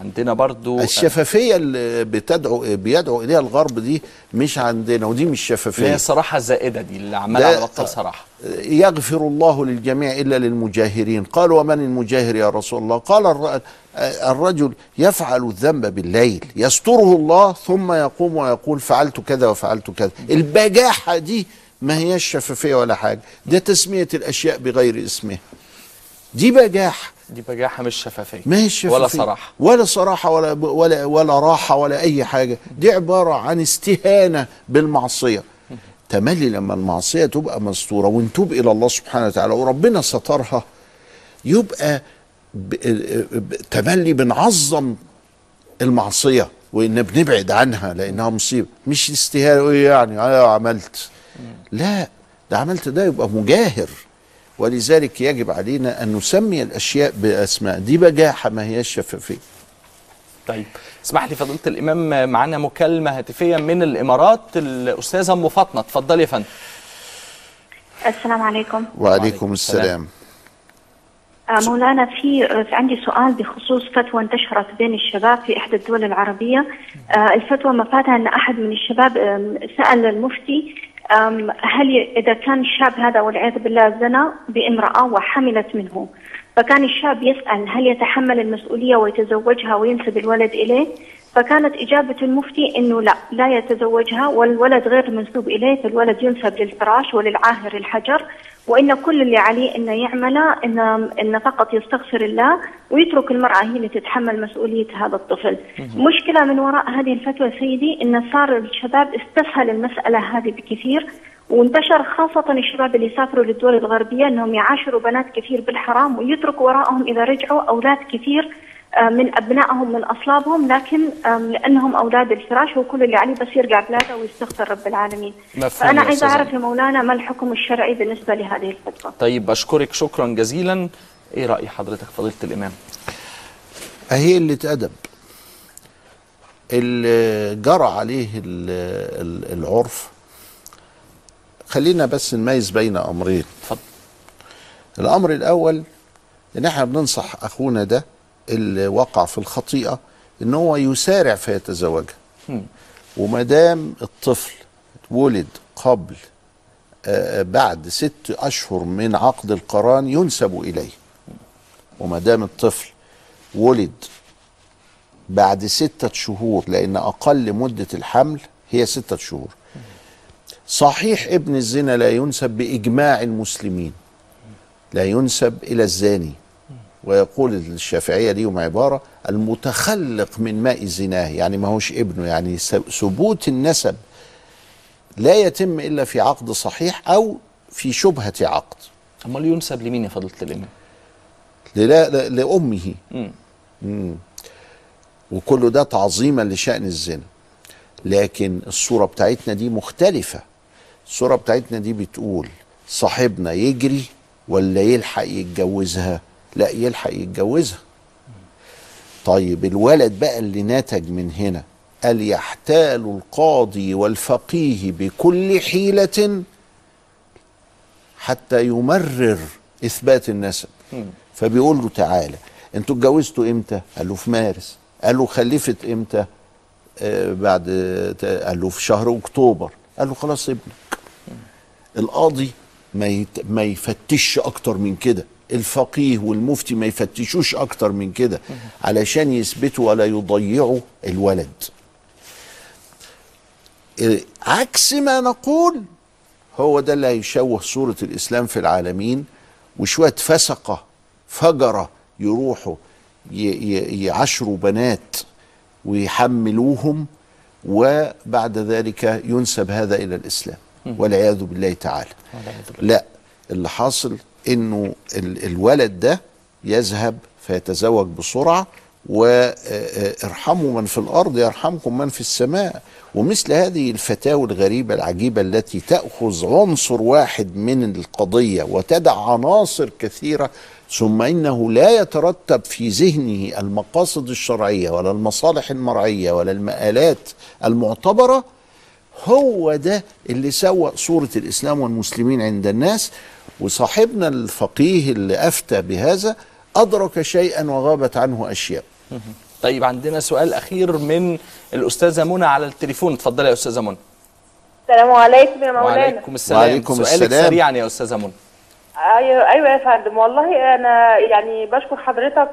عندنا برضو الشفافية اللي بتدعو بيدعو إليها الغرب دي مش عندنا ودي مش اللي هي شفافية الصراحة الزائدة دي اللي ده- على بطل صراحة. يغفر الله للجميع إلا للمجاهرين. قالوا ومن المجاهر يا رسول الله؟ قال الر- الرجل يفعل الذنب بالليل يستره الله ثم يقوم ويقول فعلت كذا وفعلت كذا. البجاحة دي ما هياش شفافية ولا حاجة. ده تسمية الأشياء بغير اسمها. دي بجاحة. دي بجاحة مش شفافية. ما هي الشفافية ولا صراحة. ولا صراحة ولا ولا ولا راحة ولا أي حاجة. دي عبارة عن استهانة بالمعصية. تملي لما المعصية تبقى مستورة ونتوب إلى الله سبحانه وتعالى وربنا سترها يبقى ب... ب... تملي بنعظم المعصية. وإن بنبعد عنها لأنها مصيبة. مش استهانة. إيه يعني؟ أنا عملت. لا ده عملت ده يبقى مجاهر. ولذلك يجب علينا أن نسمي الأشياء بأسماء. دي بجاحة ما هي شفافية. طيب اسمح لي فضيلة الإمام معانا مكالمة هاتفية من الإمارات الأستاذة أم فاطمة. اتفضلي يا فندم. السلام عليكم. وعليكم السلام. آه، مولانا في عندي سؤال بخصوص فتوى انتشرت بين الشباب في إحدى الدول العربية. آه، الفتوى مفادها أن أحد من الشباب سأل المفتي هل إذا كان الشاب هذا والعياذ بالله زنى بامرأة وحملت منه فكان الشاب يسأل هل يتحمل المسؤولية ويتزوجها وينسب الولد إليه؟ فكانت إجابة المفتي أنه لا لا يتزوجها والولد غير منسوب إليه فالولد ينسب للفراش وللعاهر الحجر وإن كل اللي عليه إنه يعمله إن إنه فقط يستغفر الله ويترك المرأة هي اللي تتحمل مسؤولية هذا الطفل. مشكلة من وراء هذه الفتوى سيدي إن صار الشباب استسهل المسألة هذه بكثير وانتشر خاصة الشباب اللي سافروا للدول الغربية أنهم يعاشروا بنات كثير بالحرام ويتركوا وراءهم إذا رجعوا أولاد كثير من أبنائهم من أصلابهم لكن آم، لأنهم أولاد الفراش هو كل اللي عليه بس يرجع بلاده ويستغفر رب العالمين. عايزة أستاذة. أعرف يا مولانا ما الحكم الشرعي بالنسبة لهذه الفتوى طيب أشكرك شكرا جزيلا. إيه رأي حضرتك فضيلة الإمام؟ أهي اللي أدب اللي جرى عليه ال- ال- العرف. خلينا بس نميز بين أمرين. اتفضل. الأمر الأول إن إحنا بننصح أخونا ده اللي وقع في الخطيئة إن هو يسارع فيتزوجها. وما دام الطفل ولد قبل آه، بعد ست أشهر من عقد القران ينسب إليه. وما دام الطفل ولد بعد ستة شهور لأن أقل مدة الحمل هي ستة شهور. صحيح ابن الزنا لا ينسب بإجماع المسلمين لا ينسب إلى الزاني. ويقول الشافعية ليهم عبارة المتخلق من ماء زناه يعني ما هوش ابنه يعني ثبوت النسب لا يتم إلا في عقد صحيح أو في شبهة عقد. أمال ينسب لمين يا فضيلة الإمام؟ لا لا- لأمه. مم. مم. وكل ده تعظيما لشأن الزنا. لكن الصورة بتاعتنا دي مختلفة. الصورة بتاعتنا دي بتقول صاحبنا يجري ولا يلحق يتجوزها؟ لا يلحق يتجوزها. طيب الولد بقى اللي نتج من هنا قال يحتال القاضي والفقيه بكل حيلة حتى يمرر إثبات النسب فبيقول له تعالى أنتوا اتجوزتوا إمتى؟ قال له في مارس. قال له خلفت إمتى؟ آه بعد قال له في شهر أكتوبر. قال له خلاص ابنك. القاضي ما يت... ما يفتش أكتر من كده. الفقيه والمفتي ما يفتشوش أكتر من كده علشان يثبتوا ولا يضيعوا الولد. عكس ما نقول هو ده اللي هيشوه صورة الإسلام في العالمين وشوية فسقة فجرة يروحوا يعشروا بنات ويحملوهم وبعد ذلك ينسب هذا إلى الإسلام. والعياذ بالله تعالى. لا اللي حاصل إنه ال- الولد ده يذهب فيتزوج بسرعة وارحموا من في الأرض يرحمكم من في السماء. ومثل هذه الفتاوى الغريبة العجيبة التي تأخذ عنصر واحد من القضية وتدع عناصر كثيرة ثم إنه لا يترتب في ذهنه المقاصد الشرعية ولا المصالح المرعية ولا المآلات المعتبرة هو ده اللي سوى صورة الإسلام والمسلمين عند الناس. وصاحبنا الفقيه اللي أفتى بهذا أدرك شيئا وغابت عنه أشياء. طيب عندنا سؤال أخير من الأستاذة منى على التليفون. اتفضلي يا أستاذة منى. السلام عليكم يا مولانا. وعليكم السلام. وعليكم سؤالك السلام. سريعا يا أستاذة منى. أيوه أيوه يا فندم. والله أنا يعني بشكر حضرتك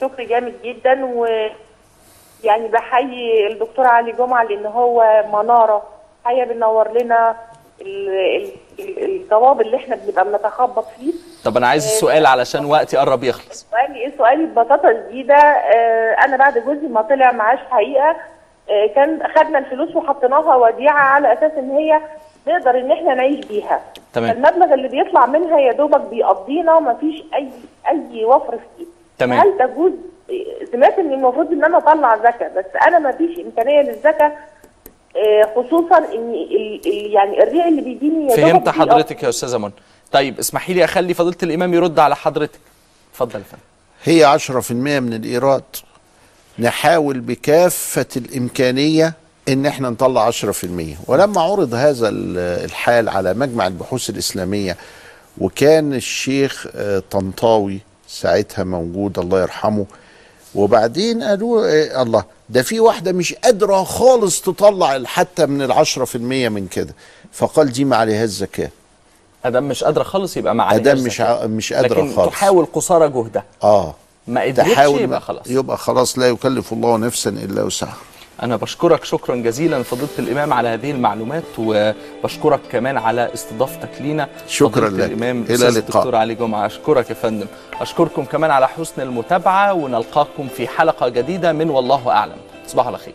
شكر جامد جدا و يعني بحيي الدكتور علي جمعة لأن هو منارة. حقيقه بينور لنا ال- ال- ال- الجواب اللي إحنا بنبقى بنتخبط فيه. طب أنا عايز السؤال علشان وقتي قرب يخلص. سؤالي إيه؟ سؤالي ببساطة شديدة. آه، أنا بعد جوزي ما طلع معاش حقيقة آه، كان خدنا الفلوس وحطيناها وديعة على أساس إن هي نقدر إن إحنا نعيش بيها. تمام. المبلغ اللي بيطلع منها يا دوبك بيقضينا ومفيش اي أي وفر فيه. تمام. هل تجوز سمعت إن المفروض إن أنا أطلع زكاة بس أنا مفيش إمكانية للزكاة آه، خصوصا إن ال- ال- يعني الريع اللي بيجيني فهمت. حضرتك يا أستاذة منى. طيب اسمحي لي أخلي فضيلة الإمام يرد على حضرتك. اتفضل يا فندم. هي عشرة في المية من الإيراد. نحاول بكافة الإمكانية إن إحنا نطلع عشرة في المية. ولما عرض هذا ال- الحال على مجمع البحوث الإسلامية وكان الشيخ آه، طنطاوي ساعتها موجود الله يرحمه وبعدين قالوا إيه الله ده في واحدة مش قادرة خالص تطلع حتى من العشرة في المية من كده. فقال دي ما عليها الزكاة. ادام مش قادرة خالص يبقى ما عليهاش أدام مش. ع- مش قادرة لكن خالص. تحاول قصارى جهدها. آه. ما قدرتش يبقى خلاص. يبقى خلاص لا يكلف الله نفسا إلا وسعها. أنا بشكرك شكرا جزيلا فضيلة الإمام على هذه المعلومات وبشكرك كمان على استضافتك لينا شكراً لك. الإمام إلى اللقاء. الدكتور علي جمعة أشكرك يا فندم أشكركم كمان على حسن المتابعة ونلقاكم في حلقة جديدة من والله أعلم تصبحوا على خير